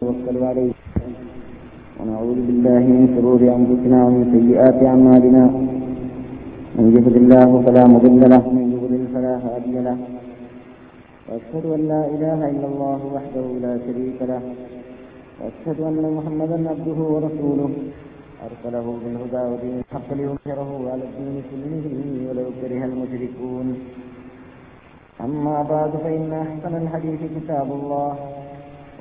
توكل عليه. ونعوذ بالله من شرور أنفسنا ومن سيئات أعمالنا. من يهد الله فلا مضل له ومن يضلل فلا هادي له. وأشهد أن لا إله إلا الله وحده لا شريك له. وأشهد أن محمدا عبده ورسوله. أرسله بالهدى ودين الحق ليظهره على الدين كله ولو كره المشركون. أما بعد فإن أحسن الحديث كتاب الله.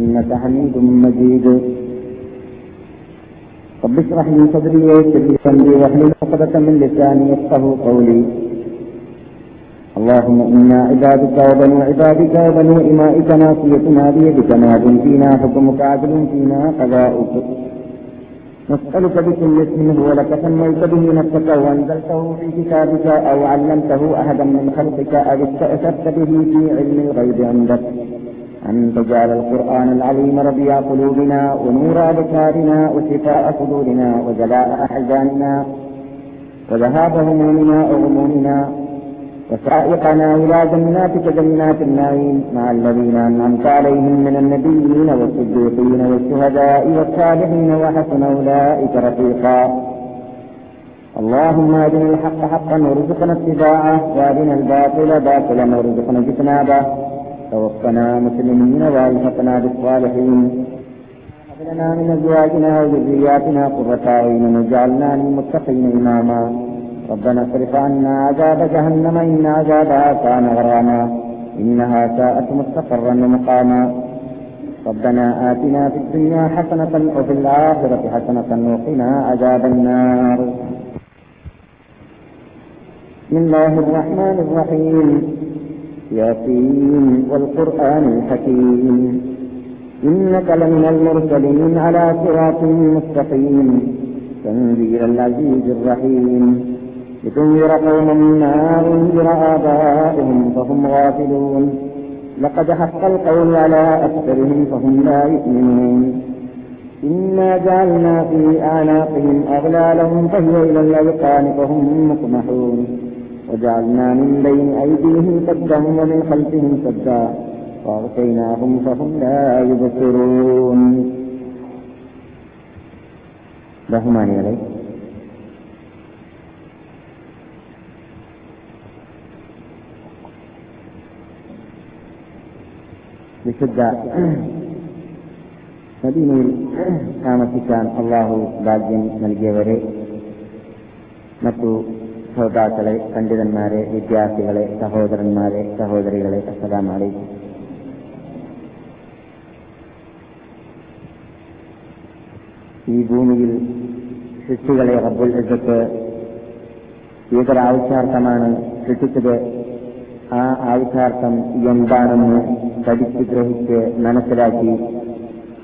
إنك حميد مجيد. رب اشرح لي صدري ويسر لي أمري واحلل عقدة من لساني يفقه قولي. اللهم إنا عبادك وبنو عبادك وبنو إمائك ناصيتنا بيدك ماض فينا حكمك عدل فينا قضاؤك. نسألك بكل اسم هو لك سميت به نفسك وأنزلته في كتابك أو علمته أحدا من خلقك أو استأثرت به في علم الغيب عندك. أن تجعل القرآن العظيم ربيع قلوبنا ونور أبصارنا وشفاء صدورنا وجلاء أحزاننا وذهاب همومنا وغمومنا وسائقنا إلى جناتك جنات النعيم مع الذين أنعمت عليهم من النبيين والصديقين والشهداء والصالحين وحسن أولئك رفيقا. اللهم أرنا الحق حقا وارزقنا اتباعه وأرنا الباطل باطلا وارزقنا اجتنابه. توفنا مسلمين وألحقنا بالصالحين. لنا من أزواجنا وذرياتنا قرة اعين واجعلنا للمتقين إماما. ربنا اصرف عنا عذاب جهنم إن عذابها كان غراما. إنها ساءت مستقرا ومقاما. ربنا آتنا في الدنيا حسنة وفي الآخرة حسنة وقنا عذاب النار. بسم الله الرحمن الرحيم. ياسين والقرآن الحكيم. إنك لمن المرسلين على صراط مستقيم. تنزيل العزيز الرحيم. لتنذر قوما ما أنذر آباؤهم فهم غافلون. لقد حق القول على أكثرهم فهم لا يؤمنون. إنا جعلنا في أعناقهم أغلالهم فهي إلى الأذقان فهم مقمحون. وجعلنا من بين أيديهم سدا ومن خلفهم سدا فأغشيناهم فهم لا يبصرون ബഹുമാനികളെ വിശുദ്ധ മദീനയിൽ താമസിക്കാൻ അള്ളാഹു ഭാഗ്യം നൽകിയവരെ മറ്റു ശ്രോതാക്കളെ പണ്ഡിതന്മാരെ വിദ്യാർത്ഥികളെ സഹോദരന്മാരെ സഹോദരികളെ അസ്സലാമലൈക്കും ഈ ഭൂമിയിൽ സൃഷ്ടികളെ റബ്ബുൽ ഇസത്ത് ഏതൊരാവശ്യാർത്ഥമാണ് സൃഷ്ടിച്ചത്. ആ ആവശ്യാർത്ഥം എന്താണെന്ന് പഠിച്ചു ഗ്രഹിച്ച് മനസ്സിലാക്കി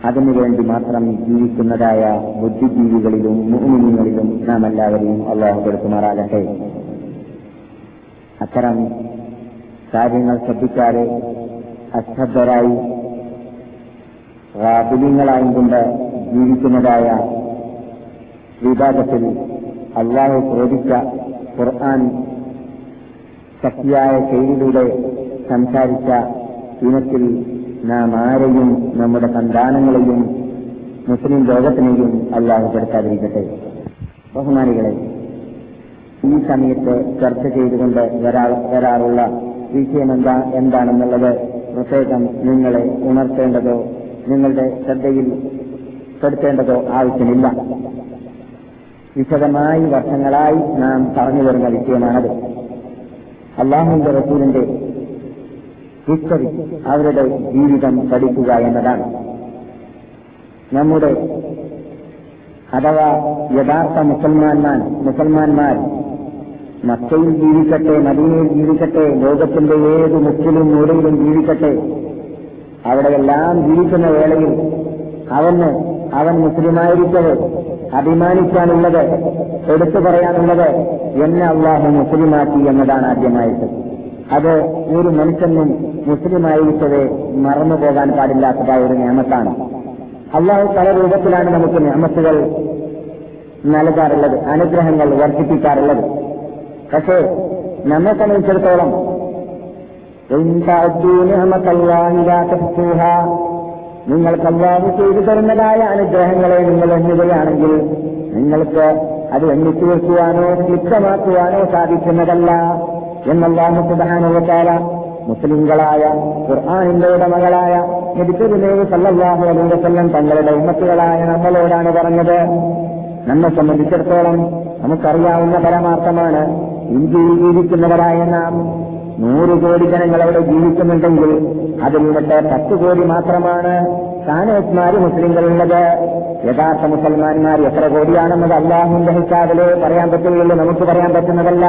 അതിനുവേണ്ടി മാത്രം ജീവിക്കുന്നതായ ബുദ്ധിജീവികളിലും മുഹ്മിനികളിലും നാം എല്ലാവരെയും അള്ളാഹു കൊടുക്കുമാറാകട്ടെ. അത്തരം കാര്യങ്ങൾ ശ്രദ്ധിക്കാതെ അശ്രദ്ധരായി ബുദ്ധിങ്ങളായും കൊണ്ട് ജീവിക്കുന്നതായ വിഭാഗത്തിൽ അള്ളാഹു ക്രോധിച്ച ഖുർആൻ ശക്തിയായ ശൈലിയിലൂടെ സംസാരിച്ച ഇനത്തിൽ നാം ആരെയും നമ്മുടെ സന്താനങ്ങളെയും മുസ്ലിം ലോകത്തിനെയും അല്ലാഹപ്പെടുത്താതിരിക്കട്ടെ ബഹുമാനികളെ ഈ സമയത്ത് ചർച്ച ചെയ്തുകൊണ്ട് വരാ വരാറുള്ള വിഷയം എന്താ എന്താണെന്നുള്ളത് പ്രത്യേകം നിങ്ങളെ ഉണർത്തേണ്ടതോ നിങ്ങളുടെ ശ്രദ്ധയിൽ പെടുത്തേണ്ടതോ ആവശ്യമില്ല. വിശദമായി വർഷങ്ങളായി നാം പറഞ്ഞു വരുന്ന വിഷയമാണത്. അള്ളാഹുന്റെ റസൂലിന്റെ ഹിസ്റ്ററി അവരുടെ ജീവിതം പഠിക്കുക എന്നതാണ്. നമ്മുടെ അഥവാ യഥാർത്ഥ മുസൽമാന്മാർ മുസൽമാന്മാർ മക്കയിൽ ജീവിക്കട്ടെ മദീനയിൽ ജീവിക്കട്ടെ ലോകത്തിന്റെ ഏത് മുക്കിലും മൂലയിലും ജീവിക്കട്ടെ അവിടെയെല്ലാം ജീവിക്കുന്ന വേളയിൽ അവന് അവൻ മുസ്ലിമായിരിക്കവേ അഭിമാനിക്കാനുള്ളത് എടുത്തു പറയാനുള്ളത് എന്നെ അള്ളാഹു മുസ്ലിമാക്കി എന്നതാണ് ആദ്യമായിട്ട്. അത് ഒരു മനുഷ്യനും മുസ്ലിമായിരിക്കവേ മറന്നു പോകാൻ പാടില്ലാത്തതായ ഒരു നിയമത്താണ് അള്ളാഹു പല രൂപത്തിലാണ് നമുക്ക് നിയമത്തുകൾ നൽകാറുള്ളത് അനുഗ്രഹങ്ങൾ വർദ്ധിപ്പിക്കാറുള്ളത്. പക്ഷേ നമ്മെ സംബന്ധിച്ചിടത്തോളം നിങ്ങൾ കല്യാണം ചെയ്തു തരുന്നതായ അനുഗ്രഹങ്ങളെ നിങ്ങൾ എണ്ണുകയാണെങ്കിൽ നിങ്ങൾക്ക് അത് എണ്ണിത്തീർക്കുവാനോ ക്ലിപ്തമാക്കുവാനോ സാധിക്കുന്നതല്ല എന്നല്ലാഹു സുബാനുവത്താല മുസ്ലിങ്ങളായ ഖുർആാനിന്റെ ഉടമകളായ നബിത്തുരുമേവ് സല്ലാഹു അലൈഹി വസല്ലം തങ്ങളുടെ ഉമ്മത്തുകളായ നമ്മളോടാണ് പറഞ്ഞത്. നമ്മെ സംബന്ധിച്ചിടത്തോളം നമുക്കറിയാവുന്ന പരമാർത്ഥമാണ് ഇന്ത്യയിൽ ജീവിക്കുന്നവരായ നാം നൂറ് കോടി ജനങ്ങൾ അവിടെ ജീവിക്കുന്നുണ്ടെങ്കിൽ അതിൽ നിന്നിട്ട് പത്ത് കോടി മാത്രമാണ് സ്ഥാനേത്മാര് മുസ്ലിങ്ങളുള്ളത്. യഥാർത്ഥ മുസൽമാന്മാർ എത്ര കോടിയാണെന്നത് അള്ളാഹുന്റെ ഹിസാബിൽ പറയാൻ പറ്റുകയുള്ളൂ നമുക്ക് പറയാൻ പറ്റുന്നതല്ല.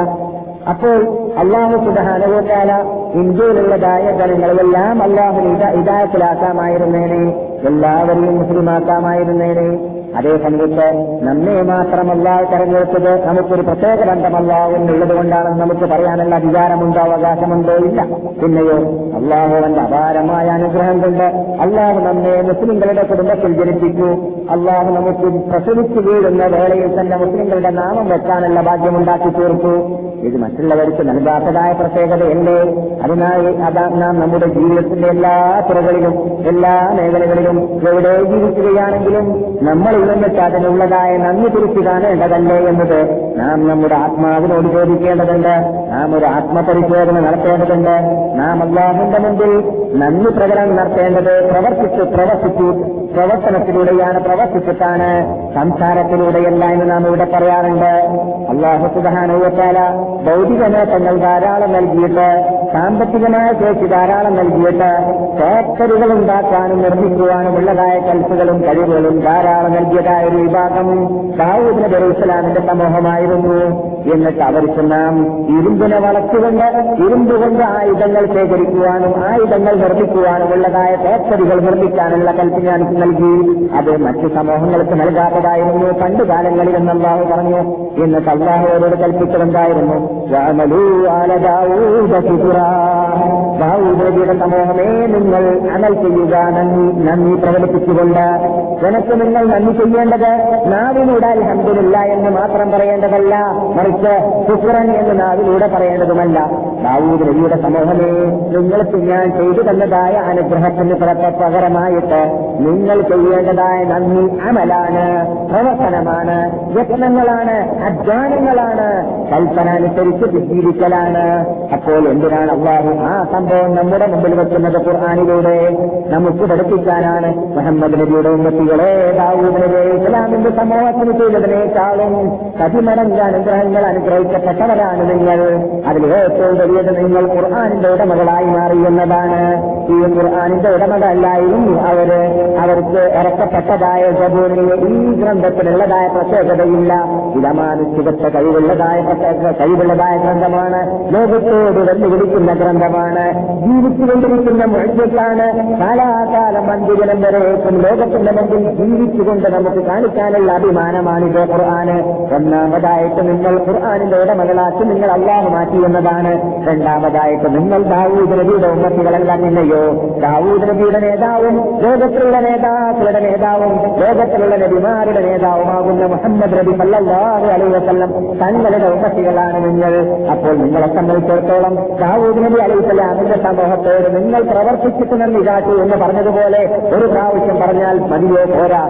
അപ്പോൾ അള്ളാഹു സുബാനുഭവത്താല ഇന്ത്യയിലുള്ളതായ ജനങ്ങളെല്ലാം അള്ളാഹു ഇതായത്തിലാക്കാമായിരുന്നേനെ. എല്ലാവരെയും മുസ്ലിമാക്കാമായിരുന്നേനെ. അതേ സമയത്ത് നമ്മെ മാത്രമല്ല തെരഞ്ഞെടുത്തത് നമുക്കൊരു പ്രത്യേക ബന്ധമല്ല എന്നുള്ളത് കൊണ്ടാണ് നമുക്ക് പറയാനുള്ള അധികാരമുണ്ടോ അവകാശമുണ്ടോ ഇല്ല. പിന്നെയോ അള്ളാഹുവിന്റെ അപാരമായ അനുഗ്രഹം കൊണ്ട് അള്ളാഹു നമ്മെ മുസ്ലിങ്ങളുടെ കുടുംബത്തിൽ ജനിപ്പിച്ചു. അള്ളാഹു നമുക്ക് പ്രസവിച്ചു വീഴുന്ന വേളയിൽ തന്നെ മുസ്ലിങ്ങളുടെ നാമം വെക്കാനുള്ള ഭാഗ്യമുണ്ടാക്കി തീർത്തു. ഇത് മറ്റുള്ളവർക്ക് നൽകാത്തതായ പ്രത്യേകതയല്ലേ? അതിനായി അതാ നാം നമ്മുടെ ജീവിതത്തിന്റെ എല്ലാ തുറകളിലും എല്ലാ മേഖലകളിലും എവിടെ ജീവിക്കുകയാണെങ്കിലും നമ്മളിൽ നിന്നിട്ട് അതിനുള്ളതായ നന്ദി തിരിച്ചു കാണേണ്ടതല്ലേ എന്നത്? നാം നമ്മുടെ ആത്മാവിനോട് ചോദിക്കേണ്ടതുണ്ട്. നാം ഒരു ആത്മപരിശോധന നടത്തേണ്ടതുണ്ട്. നാം അള്ളാഹുന്റെ മുമ്പിൽ നന്ദി പ്രകടനം നടത്തേണ്ടത് പ്രവർത്തിച്ച് പ്രവർത്തിച്ചു. പ്രവർത്തനത്തിലൂടെയാണ് പ്രവർത്തിച്ചിട്ടാണ്. സംസാരത്തിലൂടെയല്ല എന്ന് നാം ഇവിടെ പറയാറുണ്ട്. അള്ളാഹു സുധാനുവത്താല ഭൗതിക നേട്ടങ്ങൾ ധാരാളം നൽകിയിട്ട് സാമ്പത്തികമായ ശേഷി ധാരാളം നൽകിയിട്ട് ഫാക്ടറികൾ ഉണ്ടാക്കാനും നിർമ്മിക്കുവാനും ഉള്ളതായ കൽപ്പുകളും കഴിവുകളും ധാരാളം നൽകിയതായ ഒരു വിഭാഗം ദാവൂദ് നബി ഇസ്ലാമിന്റെ സമൂഹമായിരുന്നു. എന്നിട്ട് അവർക്ക് നാം ഇരുമ്പിനെ വളച്ചുകൊണ്ട് ഇരുമ്പുകൊണ്ട് ആയുധങ്ങൾ ശേഖരിക്കുവാനും ആയുധങ്ങൾ നിർമ്മിക്കുവാനും ഉള്ളതായ ഫാക്ടറികൾ നിർമ്മിക്കാനുള്ള കൽപ്പന ഞാൻ നൽകി. അത് മറ്റു സമൂഹങ്ങൾക്ക് നൽകാത്തതായിരുന്നു. പണ്ട് കാലങ്ങളിൽ എന്ന് അള്ളാഹു പറഞ്ഞു. എന്നിട്ട് അള്ളാഹുവരോട് കൽപ്പിച്ചതെന്തായിരുന്നു? ദാവൂദയുടെ സമൂഹമേ നിങ്ങൾ അമൽ ചെയ്യുക. നന്ദി നന്ദി പ്രകടിപ്പിച്ചുകൊണ്ട്. നിനക്ക് നിങ്ങൾ നന്ദി ചെയ്യേണ്ടത്? നാവിലൂടെ അൽഹംദുലില്ല എന്ന് മാത്രം പറയേണ്ടതല്ല മറിച്ച് ശുക്രൻ എന്ന് നാവിലൂടെ പറയേണ്ടതുമല്ല. ദാവൂദ് നബിയുടെ സമൂഹമേ നിങ്ങൾക്ക് ഞാൻ ചെയ്തു തന്നതായ അനുഗ്രഹത്തിന് പകരമായിട്ട് നിങ്ങൾ ചെയ്യേണ്ടതായ നന്ദി അമലാണ് പ്രവർത്തനമാണ് യത്നങ്ങളാണ് അധ്വാനങ്ങളാണ് കൽപ്പന അനുസരിച്ച് ജീവിക്കലാണ് അപ്പോൾ എന്തിനാണ് അള്ളാഹു ആ സംഭവം നമ്മുടെ മുമ്പിൽ വെക്കുന്നത് ഖുർആാനിലൂടെ? നമുക്ക് പഠിപ്പിക്കാനാണ് മുഹമ്മദ് നബിയുടെ ഉമ്മത്തികളെ ദാവൂദ് നബി ഇസ്ലാമിന്റെ സമൂഹത്തിന് ചെയ്തതിനേക്കാളും പതിമടങ്ങ് അനുഗ്രഹങ്ങൾ അനുഗ്രഹിക്കപ്പെട്ടവരാണ് നിങ്ങൾ. അതിൽ ഏറ്റവും വലിയത് നിങ്ങൾ ഖുർആാനിന്റെ ഉടമകളായി മാറി എന്നതാണ് ഈ ഖുർആാനിന്റെ ഉടമകളല്ലായിരുന്നു അവർ അവർക്ക് ഇറക്കപ്പെട്ടതായ ജബൂറിന് ഈ ഗ്രന്ഥത്തിനുള്ളതായ പ്രത്യേകതയില്ല. ഇടമാനുഷ്ഠികത്വ കഴിവുള്ളതായ പ്രത്യേക കഴിവുള്ളതായ ഗ്രന്ഥമാണ്. ലോകത്തോട് വെല്ലുവിളിക്കുന്ന ഗ്രന്ഥമാണ്. ജീവിച്ചുകൊണ്ടിരിക്കുന്ന മുഴുവൻ കാലാകാലം മന്ദിരം വരേക്കും ലോകത്തിന്റെ മുമ്പിൽ ജീവിച്ചുകൊണ്ട് നമുക്ക് കാണിക്കാനുള്ള അഭിമാനമാണിത് ഖുർആന്. ഒന്നാമതായിട്ട് നിങ്ങൾ ഖുർആാനിന്റെ ഉടമകളാക്കി നിങ്ങൾ അള്ളാഹ് മാറ്റി എന്നതാണ്. രണ്ടാമതായിട്ട് നിങ്ങൾ ദാവൂദ് നബിയുടെ ഉമ്മത്തികളല്ല നിന്നെയോ ദാവൂദ് നബിയുടെ നേതാവും ലോകത്തിലുള്ള നേതാക്കളുടെ നേതാവും ലോകത്തിലുള്ള നബിമാരുടെ നേതാവുമാകുന്ന മുഹമ്മദ് നബി സല്ലല്ലാഹു അലൈഹി വസ്ല്ലം തങ്ങളുടെ ഉമ്മത്തികളാണ് നിങ്ങൾ. അപ്പോൾ നിങ്ങളെ സംബന്ധിച്ചിടത്തോളം ദാവൂദ് നബി അലൈഹി സ്വലാമിന്റെ സമൂഹത്തോട് നിങ്ങൾ പ്രവർത്തിച്ചിട്ട് നന്ദി കാട്ടു എന്ന് പറഞ്ഞതുപോലെ ഒരു പ്രാവശ്യം പറഞ്ഞാൽ മതിയോ? പോരാ.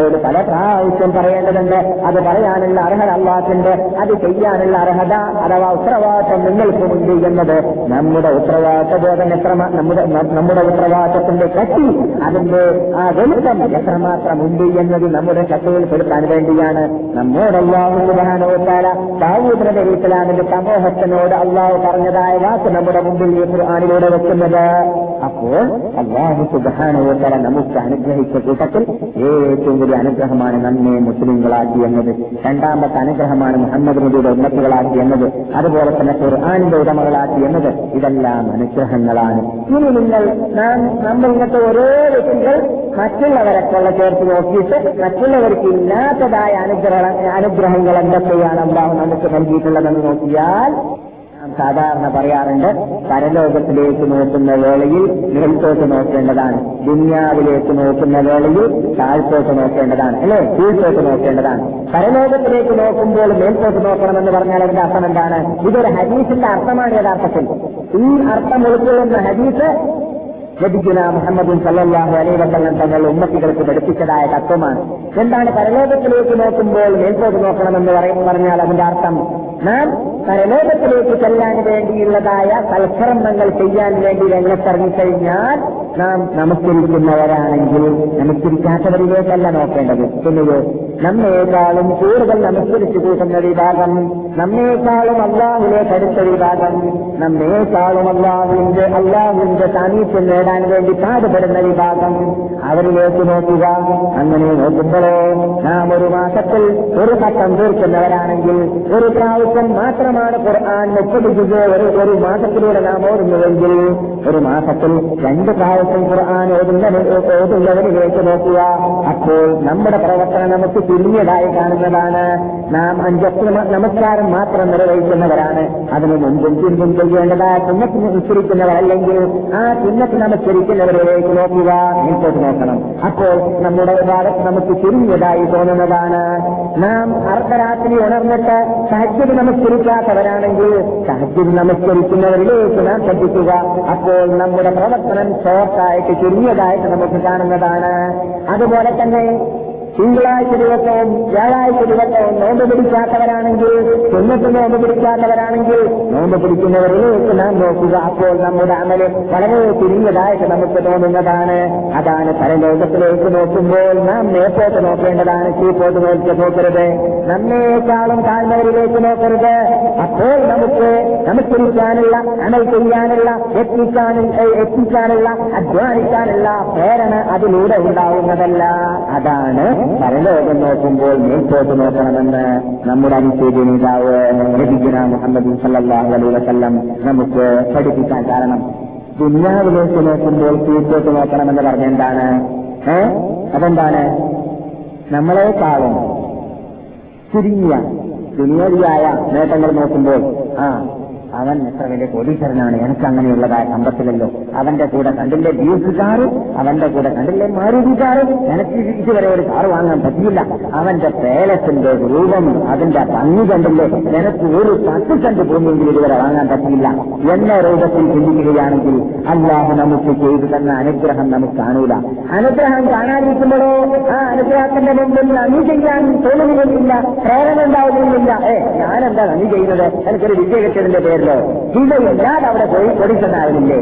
നിങ്ങളോട് പല പ്രാവശ്യം പറയേണ്ടതുണ്ട്. അത് പറയാനുള്ള അർഹത അള്ളാഹുണ്ട് അത് ചെയ്യാനുള്ള അർഹത അഥവാ ഉത്തരവാദിത്വം നിങ്ങൾക്കുമുണ്ട് എന്നത് നമ്മുടെ ഉത്തരവാദിത്വ ബോധം എത്ര നമ്മുടെ നമ്മുടെ ഉത്തരവാദിത്വത്തിന്റെ കട്ടി അതിന്റെ ആ വെളുപ്പം എത്രമാത്രം ഉണ്ട് എന്നത് നമ്മുടെ ശക്തിയിൽപ്പെടുത്താൻ വേണ്ടിയാണ്. നമ്മോട് അള്ളാഹു സുബാനോത്താല ദാവൂദ് നബി ഇസ്ലാമിന്റെ സമൂഹത്തിനോട് അള്ളാഹു പറഞ്ഞതായ വാക്ക് നമ്മുടെ മുമ്പിൽ ഖുർആാനിലൂടെ വെക്കുന്നത്. അപ്പോൾ അള്ളാഹു സുബാനോത്തല നമുക്ക് അനുഗ്രഹിച്ച കൂട്ടത്തിൽ ഏറ്റവും വലിയ അനുഗ്രഹമാണ് നമ്മെ മുസ്ലിങ്ങളാക്കി എന്നത്. രണ്ടാമത്തെ അനുഗ്രഹമാണ് മുഹമ്മദ് നബിയുടെ ഉമ്മത്തുകളാക്കി എന്നത്. അതുപോലെ തന്നെ ഖുർആാനിന്റെ ഉടമകളാക്കി എന്നത്. ഇതെല്ലാം അനുഗ്രഹങ്ങളാണ്. ഇനി നിങ്ങൾ നാം നമ്മൾ ഇന്നത്തെ ഓരോ വ്യക്തികൾ മറ്റുള്ളവരെ കൊള്ള ചേർത്ത് നോക്കിയിട്ട് മറ്റുള്ളവർക്ക് ഇല്ലാത്തതായ അനുഗ്രഹ അനുഗ്രഹങ്ങൾ എന്തൊക്കെയാണ് അള്ളാഹു നമുക്ക് നൽകിയിട്ടുള്ളതെന്ന് നോക്കിയാൽ സാധാരണ പറയാറുണ്ട്. പരലോകത്തിലേക്ക് നോക്കുന്ന വേളയിൽ മേൽത്തോട്ട് നോക്കേണ്ടതാണ്. ദുന്യാവിലേക്ക് നോക്കുന്ന വേളയിൽ താഴ്ത്തോട്ട് നോക്കേണ്ടതാണ്. അല്ലെ? കീഴ്ത്തോട്ട് നോക്കേണ്ടതാണ്. പരലോകത്തിലേക്ക് നോക്കുമ്പോൾ മേൽത്തോട്ട് നോക്കണമെന്ന് പറഞ്ഞാൽ അതിന്റെ അർത്ഥം എന്താണ്? ഇതൊരു ഹദീസിന്റെ അർത്ഥമാണ് യഥാർത്ഥത്തിൽ. ഈ അർത്ഥം ഉൾക്കൊള്ളുന്ന ഹദീസ് ലഭിക്കുന്ന മുഹമ്മദ് സല്ലാഹു അലൈ വസല്ലം തങ്ങൾ ഉമ്മത്തികൾക്ക് പഠിപ്പിച്ചതായ തത്വമാണ്. എന്താണ് പരലോകത്തിലേക്ക് നോക്കുമ്പോൾ മേൽപോട്ട് നോക്കണമെന്ന് പറഞ്ഞാൽ അതിന്റെ അർത്ഥം? നാം പരലോകത്തിലേക്ക് ചെല്ലാൻ വേണ്ടിയുള്ളതായ സൽക്കർമ്മങ്ങൾ ചെയ്യാൻ വേണ്ടി രംഗത്തിറങ്ങിക്കഴിഞ്ഞാൽ നാം നമസ്കരിക്കുന്നവരാണെങ്കിൽ നമസ്കരിക്കാത്തവരിലേക്കല്ല നോക്കേണ്ടത്. പിന്നെയോ നമ്മേക്കാളും കൂടുതൽ നമസ്കരിച്ചു കൂട്ടുന്ന വിഭാഗം നമ്മേക്കാളും അള്ളാഹുലേക്ക് അടുത്ത വിഭാഗം നമ്മേക്കാളും അള്ളാഹുവിന്റെ അള്ളാഹുവിന്റെ സാമീപ്യം നേടാൻ വേണ്ടി പാടുപെടുന്ന വിഭാഗം. അവരിലേക്ക് നോക്കുക. അങ്ങനെ നോക്കുമ്പോഴോ നാം ഒരു മാസത്തിൽ ഒരു ഘട്ടം തീർക്കുന്നവരാണെങ്കിൽ ഒരു പ്രാവശ്യം മാത്രമാണ് ഖുർആൻ മുപ്പത് ജുജ ഒരു ഒരു മാസത്തിലൂടെ നാം ഓടുന്നുവെങ്കിൽ ഒരു മാസത്തിൽ രണ്ട് പ്രാവശ്യം ഖുർആൻ ഓതുന്ന ഓതുന്നവരിലേക്ക് നോക്കുക. അപ്പോൾ നമ്മുടെ പ്രവർത്തനം നമുക്ക് തുല്യതായി കാണുന്നതാണ്. നാം അഞ്ചത്തിന് നമസ്കാരം മാത്രം നിർവഹിക്കുന്നവരാണ്. അതിന് മുൻപും പിൻപും ചെയ്യേണ്ടതായ ചിഹ്നത്തിന് ഉച്ചരിക്കുന്നവരല്ലെങ്കിൽ ആ ചിഹ്നത്ത് നമസ്കരിക്കുന്നവരിലേക്ക് നോക്കുക. മുൻപോട്ട് നോക്കണം. അപ്പോൾ നമ്മുടെ ഭാഗത്ത് നമുക്ക് ചുരുങ്ങിയതായി തോന്നുന്നതാണ്. നാം അർദ്ധരാത്രി ഉണർന്നിട്ട് സഹജ് നമസ്കരിക്കാത്തവരാണെങ്കിൽ തഹജിദ് നമസ്കരിക്കുന്നവരിലേക്ക് നാം ശ്രദ്ധിക്കുക. അപ്പോൾ നമ്മുടെ പ്രവർത്തനം ഷോർട്ടായിട്ട് ചുരുങ്ങിയതായിട്ട് നമുക്ക് കാണുന്നതാണ്. അതുപോലെ തന്നെ തിങ്കളാഴ്ച ദിവസവും വ്യാഴാഴ്ച ദിവസവും നോമ്പ് പിടിക്കാത്തവരാണെങ്കിൽ സുന്നത്ത് നോമ്പ് പിടിക്കാത്തവരാണെങ്കിൽ നോമ്പ് പിടിക്കുന്നവരിലേക്ക് നാം നോക്കുക. അപ്പോൾ നമ്മുടെ അമൽ വളരെ തിരിഞ്ഞതായിട്ട് നമുക്ക് തോന്നുന്നതാണ്. അതാണ് പരലോകത്തിലേക്ക് നോക്കുമ്പോൾ നാം മേപ്പോട്ട് നോക്കേണ്ടതാണ്. കീപ്പോട്ട് നോക്കി നോക്കരുത്. നമ്മേക്കാളും താഴ്ന്നവരിലേക്ക് നോക്കരുത്. അപ്പോൾ നമുക്ക് നമസ്കരിക്കാനുള്ള അമൽ ചെയ്യാനുള്ള എത്തിക്കാനുള്ള എത്തിക്കാനുള്ള അധ്വാനിക്കാനുള്ള പ്രേരണ അതിലൂടെ ഉണ്ടാവുന്നതല്ല. അതാണ് പരലോകം നോക്കുമ്പോൾ മേൽപോട്ട് നോക്കണമെന്ന് നമ്മുടെ അനുശേരി നേതാവ് ലഭിക്കുന്ന മുഹമ്മദ് സല്ലാഹു അലൈ വസല്ലം നമുക്ക് പഠിപ്പിക്കാൻ കാരണം. ദുന്യാവിലേക്ക് നോക്കുമ്പോൾ കീഴ്പോട്ട് നോക്കണമെന്ന് പറഞ്ഞെന്താണ്? ഏ? അതെന്താണ്? നമ്മളെക്കാളും ചുരുങ്ങിയ ദുനിയാവിയായ നേട്ടങ്ങൾ നോക്കുമ്പോൾ ആ അവൻ എത്ര വലിയ കോടീശ്വരനാണ്? എനിക്ക് അങ്ങനെയുള്ളതായ സമ്പത്തിലല്ലോ അവന്റെ കൂടെ കണ്ടില്ലേ കാറ് അവന്റെ കൂടെ കണ്ടില്ലേ മാരുതി കാറ് എനിക്ക് ഇതുവരെ ഒരു കാറ് വാങ്ങാൻ പറ്റിയില്ല. അവന്റെ പേലത്തിന്റെ രൂപം അതിന്റെ ഭംഗി കണ്ടില്ലേ? എനിക്ക് ഒരു പത്ത് കണ്ട് ഭൂമിയെങ്കിലും ഇതുവരെ വാങ്ങാൻ പറ്റിയില്ല. എന്ന രൂപത്തിൽ ചിന്തിക്കുകയാണെങ്കിൽ അള്ളാഹു നമുക്ക് ചെയ്തു തന്ന അനുഗ്രഹം നമുക്ക് കാണൂല. അനുഗ്രഹം കാണാതിരിക്കുമ്പോഴോ ആ അനുഗ്രഹത്തിന്റെ മുമ്പിൽ നന്ദി ചെയ്യാൻ തോന്നുകയില്ല പ്രേരണ ഉണ്ടാവുകയില്ല ഏ ഞാനെന്താ നന്ദി ചെയ്യുന്നത്? എനിക്കൊരു വിജയ കിട്ടിയതിന്റെ പേരിലോ ഇല്ലയില്ലാതെ അവിടെ പോയി പൊടിച്ചെന്നാവില്ലേ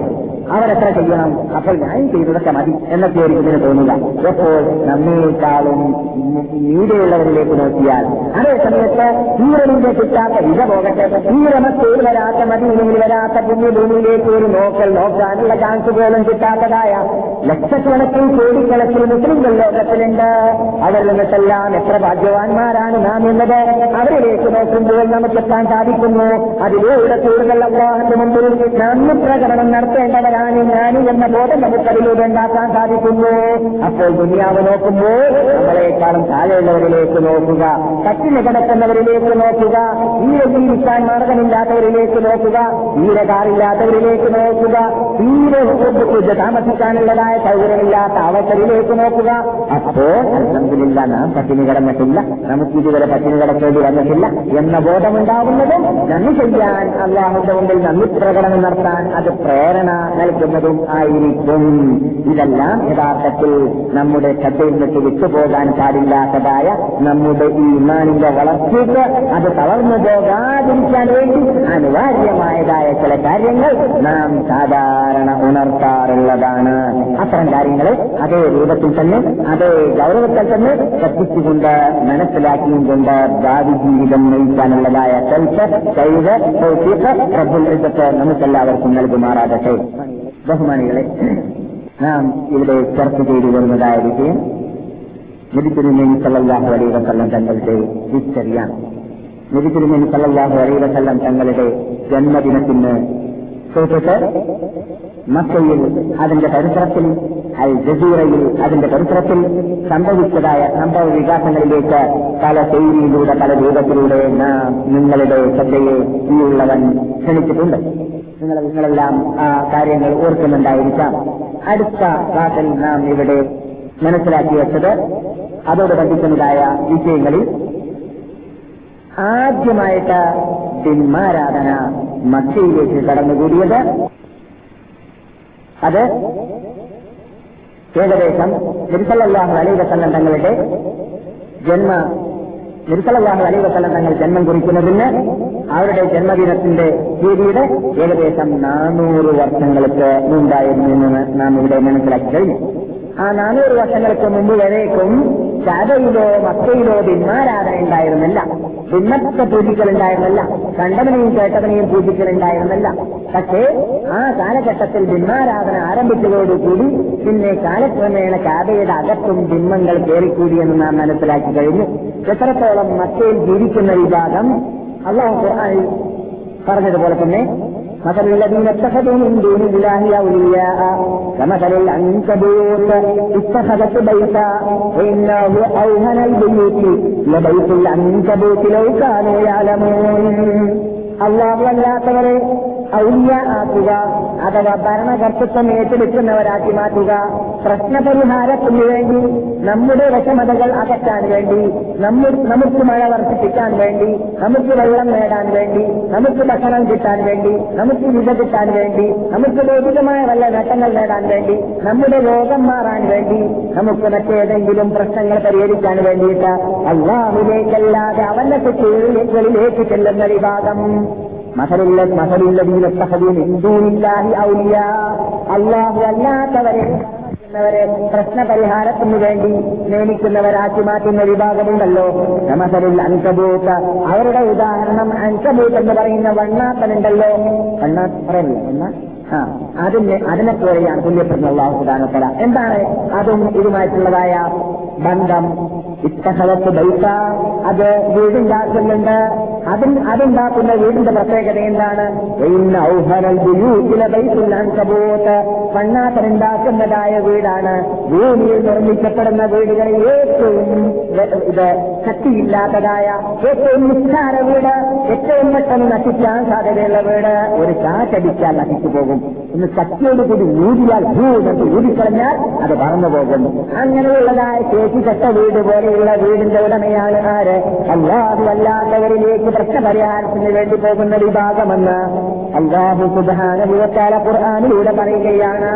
അവരെത്ര ചെയ്യണം? അപ്പോൾ ഞാൻ ചെയ്തതൊക്കെ മതി എന്നൊക്കെ ഇതിന് തോന്നില്ല. എപ്പോൾ? നമ്മേക്കാളും നീടെയുള്ളവരിലേക്ക് നോക്കിയാൽ. അതേ സമയത്ത് ഈരലിന്റെ കിട്ടാത്ത വിധ പോകട്ടെ. ഈരമത്തേൽ വരാത്ത മദീനയിൽ വരാത്ത പുണ്യഭൂമിയിലേക്ക് ഒരു നോക്കൽ നോക്കാനുള്ള ചാൻസ് പോലും കിട്ടാത്തതായ ലക്ഷക്കണക്കിൽ കോടിക്കണക്കിൽ മുസ്ലിംകൾ ലോകത്തിലുണ്ട്. അവരിൽ നിന്നിട്ടെല്ലാം എത്ര ഭാഗ്യവാന്മാരാണ് നാം എന്നത് അവരിലേക്ക് നോക്കുമ്പോൾ നമുക്കെത്താൻ സാധിക്കുന്നു. അതിലൂടെ കൂടുതൽ അള്ളാഹന്റെ മുമ്പിൽ നന്ദി പ്രകടനം നടത്തേണ്ടവരാണ്. ഞാൻ എന്ന ബോധം നമുക്കതിലൂടെ ഉണ്ടാക്കാൻ സാധിക്കുന്നു. അപ്പോൾ ദുനിയാവ് നോക്കുമ്പോൾ നമ്മളെക്കാളും താഴെയുള്ളവരിലേക്ക് നോക്കുക കട്ടിന് കിടക്കുന്നവരിലേക്ക് നോക്കുക ഈ ജീവിക്കാൻ മാർഗമില്ലാത്തവരിലേക്ക് നോക്കുക തീരെ കാറില്ലാത്തവരിലേക്ക് നോക്കുക തീരെ പൂജ താമസിക്കാനുള്ളതായ സൗകര്യമില്ലാത്ത അവസരയിലേക്ക് നോക്കുക. അപ്പോൾ അലഹമില്ല നാം പട്ടിണി കിടന്നിട്ടില്ല നമുക്ക് ഇതുവരെ പട്ടിണി കിടക്കേണ്ടി വന്നിട്ടില്ല എന്ന ബോധമുണ്ടാവുന്നതും നന്ദി ചെയ്യാൻ അള്ളാഹുന്റെ മുമ്പിൽ നന്ദി പ്രകടനം നടത്താൻ അത് പ്രേരണ നൽകുന്നതും ആയിരിക്കും. ഇതെല്ലാം യഥാർത്ഥത്തിൽ നമ്മുടെ ശ്രദ്ധയിൽ നിന്നിട്ട് വിട്ടുപോകാൻ പാടില്ലാത്തതായ നമ്മുടെ ഈ ഇമാനിന്റെ വളർച്ചയ്ക്ക് അത് തളർന്നു പോകാതിരിക്കാൻ വേണ്ടി അനിവാര്യമായതായ ചില കാര്യങ്ങൾ നാം സാധാരണ ഉണർത്താറുള്ളതാണ്. അത്തരം കാര്യങ്ങൾ അതേ രൂപത്തിൽ തന്നെ അതേ ഗൗരവത്തിൽ തന്നെ ശ്രദ്ധിച്ചുകൊണ്ട് മനസ്സിലാക്കിയും കൊണ്ട് ഭാവി ജീവിതം നയിക്കാനുള്ളതായ സെൽഫ് കഴിവ് പ്രഭുത്വത്തെ നമുക്കെല്ലാവർക്കും നൽകുമാറാകട്ടെ. ബഹുമാനികളെ നാം ഇവിടെ ചർച്ച ചെയ്തു വരുന്നതായ വിഷയം നബിത്തിരുമേനി സല്ലാഹു അലൈ വസല്ലം തങ്ങളുടെ ഹിസ്റ്ററിയാണ് നബിത്തിരുമേനി സല്ലാഹു അലൈ വസല്ലം തങ്ങളുടെ ജന്മദിനത്തിന് കേട്ടിട്ട് മക്കയിൽ അതിന്റെ പരിസരത്തിൽ അൽ ജസീറയിൽ അതിന്റെ പരിസരത്തിൽ സംഭവിച്ചതായ സംഭവ വികാസങ്ങളിലേക്ക് പല ശൈലിയിലൂടെ പല രൂപത്തിലൂടെ നാം നിങ്ങളുടെ ശ്രദ്ധയെ ഈ ഉള്ളവൻ ക്ഷണിച്ചിട്ടുണ്ട്. നിങ്ങൾ നിങ്ങളെല്ലാം ആ കാര്യങ്ങൾ ഓർക്കുന്നുണ്ടായിരിക്കാം. അടുത്ത ക്ലാസ്സിൽ നാം ഇവിടെ മനസ്സിലാക്കി വെച്ചത് അതോട് ബന്ധിക്കുന്നതായ വിഷയങ്ങളിൽ ആദ്യമായിട്ട് ബിന്മാരാധന മക്കയിലേക്ക് കടന്നുകൂടിയത് അത് ഏകദേശം നിർസലല്ലാഹു അലൈ വസല്ലം തങ്ങളുടെ ജന്മ നിർസലല്ലാഹു അലൈവസലം തങ്ങൾ ജന്മം കുറിക്കുന്നതിന് അവരുടെ ജന്മദിനത്തിന്റെ തീയതിയുടെ ഏകദേശം നാനൂറ് വർഷങ്ങൾക്ക് മുമ്പായിരുന്നു എന്ന് നാം ഇവിടെ മനസ്സിലാക്കി കഴിഞ്ഞു. ആ നാനൂറ് വർഷങ്ങൾക്ക് മുമ്പ് വരേക്കും ശാദയിലോ മക്കയിലോ ഭിന്നാരാധന ഉണ്ടായിരുന്നില്ല ഭിന്നത്തെ പൂജിക്കലുണ്ടായിരുന്നില്ല. കണ്ടവനെയും കേട്ടവനെയും പൂജിക്കലുണ്ടായിരുന്നില്ല. പക്ഷേ ആ കാലഘട്ടത്തിൽ ഭിന്നാരാധന ആരംഭിച്ചതോടുകൂടി പിന്നെ കാലക്രമേണ കാബയുടെ അകത്തും ബിംബങ്ങൾ കയറിക്കൂടിയെന്ന് നാം മനസ്സിലാക്കി കഴിഞ്ഞു. എത്രത്തോളം മക്കയിൽ ജീവിക്കുന്ന വിഭാഗം അള്ളാഹു പറഞ്ഞതുപോലെ തന്നെ مثل الذين اتخذوا من دون الله أولياء كمثل العنكبوت اتخذت بيتا وإنه أوهن البيوت لبيت العنكبوت لو كانوا يعلمون അള്ളാഹു അല്ലാത്തവരെ ഔലിയ ആക്കുക അഥവാ ഭരണകർത്തൃത്വം ഏറ്റെടുക്കുന്നവരാക്കി മാറ്റുക. പ്രശ്നപരിഹാരത്തിന് വേണ്ടി നമ്മുടെ വിഷമതകൾ അകറ്റാൻ വേണ്ടി നമുക്ക് മഴ വർദ്ധിപ്പിക്കാൻ വേണ്ടി നമുക്ക് വെള്ളം നേടാൻ വേണ്ടി നമുക്ക് ഭക്ഷണം കിട്ടാൻ വേണ്ടി നമുക്ക് വിധ കിട്ടാൻ വേണ്ടി നമുക്ക് ഭൗതികമായ വല്ല നേട്ടങ്ങൾ നേടാൻ വേണ്ടി നമ്മുടെ രോഗം മാറാൻ വേണ്ടി നമുക്ക് മറ്റേതെങ്കിലും പ്രശ്നങ്ങൾ പരിഹരിക്കാൻ വേണ്ടിയിട്ട് അള്ളാഹുലേക്കല്ലാതെ അവന്റെ കുട്ടികളിലേക്ക് ചെല്ലുന്ന വിഭാഗം ഹിന്ദൂനില്ലാഹി ഔലിയ. അള്ളാഹു അല്ലാത്തവരെ വരെ പ്രശ്നപരിഹാരത്തിന് വേണ്ടി നിയമിക്കുന്നവരാക്കി മാറ്റുന്ന വിഭാഗമുണ്ടല്ലോ. നമസരിൽ അൻകബൂത്ത് അവരുടെ ഉദാഹരണം അൻകബൂത്ത് എന്ന് പറയുന്ന വണ്ണാത്തനുണ്ടല്ലോ. വണ്ണാത്ത ആ അതിന് അതിനെ പോലെയാണ് തുല്യപ്പെടുന്ന അള്ളാഹു സുധാനത്തല എന്താണ്? അതും ഇതുമായിട്ടുള്ളതായ ബന്ധം. ഇത്തഹലത്ത് ബൈസ അത് വീടുണ്ടാക്കുന്നുണ്ട് അതിൽ അതുണ്ടാക്കുന്ന വീടിന്റെ പ്രത്യേകത എന്താണ്? ഉണ്ടാക്കുന്നതായ വീടാണ്. ഭൂമിയിൽ നിർമ്മിക്കപ്പെടുന്ന വീടുകളിൽ ഏറ്റവും ഇത് ശക്തിയില്ലാത്തതായ ഏറ്റവും നിസ്സാര വീട് ഏറ്റവും പെട്ടെന്ന് നശിക്കാൻ സാധ്യതയുള്ള വീട്. ഒരു കാറ്റടിച്ചാൽ നശിച്ചു പോകും. ഇന്ന് ശക്തിയോട് കൂടി ഊതിയാൽ ഭൂമി ഊതിക്കളഞ്ഞാൽ അത് പറന്നു പോകുന്നു അങ്ങനെയുള്ളതായ ശേഷി കെട്ട വീട് പോലെയുള്ള വീടിന്റെ ഉടമയാണ് ആര്? അള്ളാഹു അല്ലാത്തവരിലേക്ക് പ്രശ്നപരിഹാരത്തിന് വേണ്ടി പോകുന്ന വിഭാഗമെന്ന് അള്ളാഹു സുധാനുഭവത്താല ഖുർആാനിലൂടെ പറയുകയാണ്.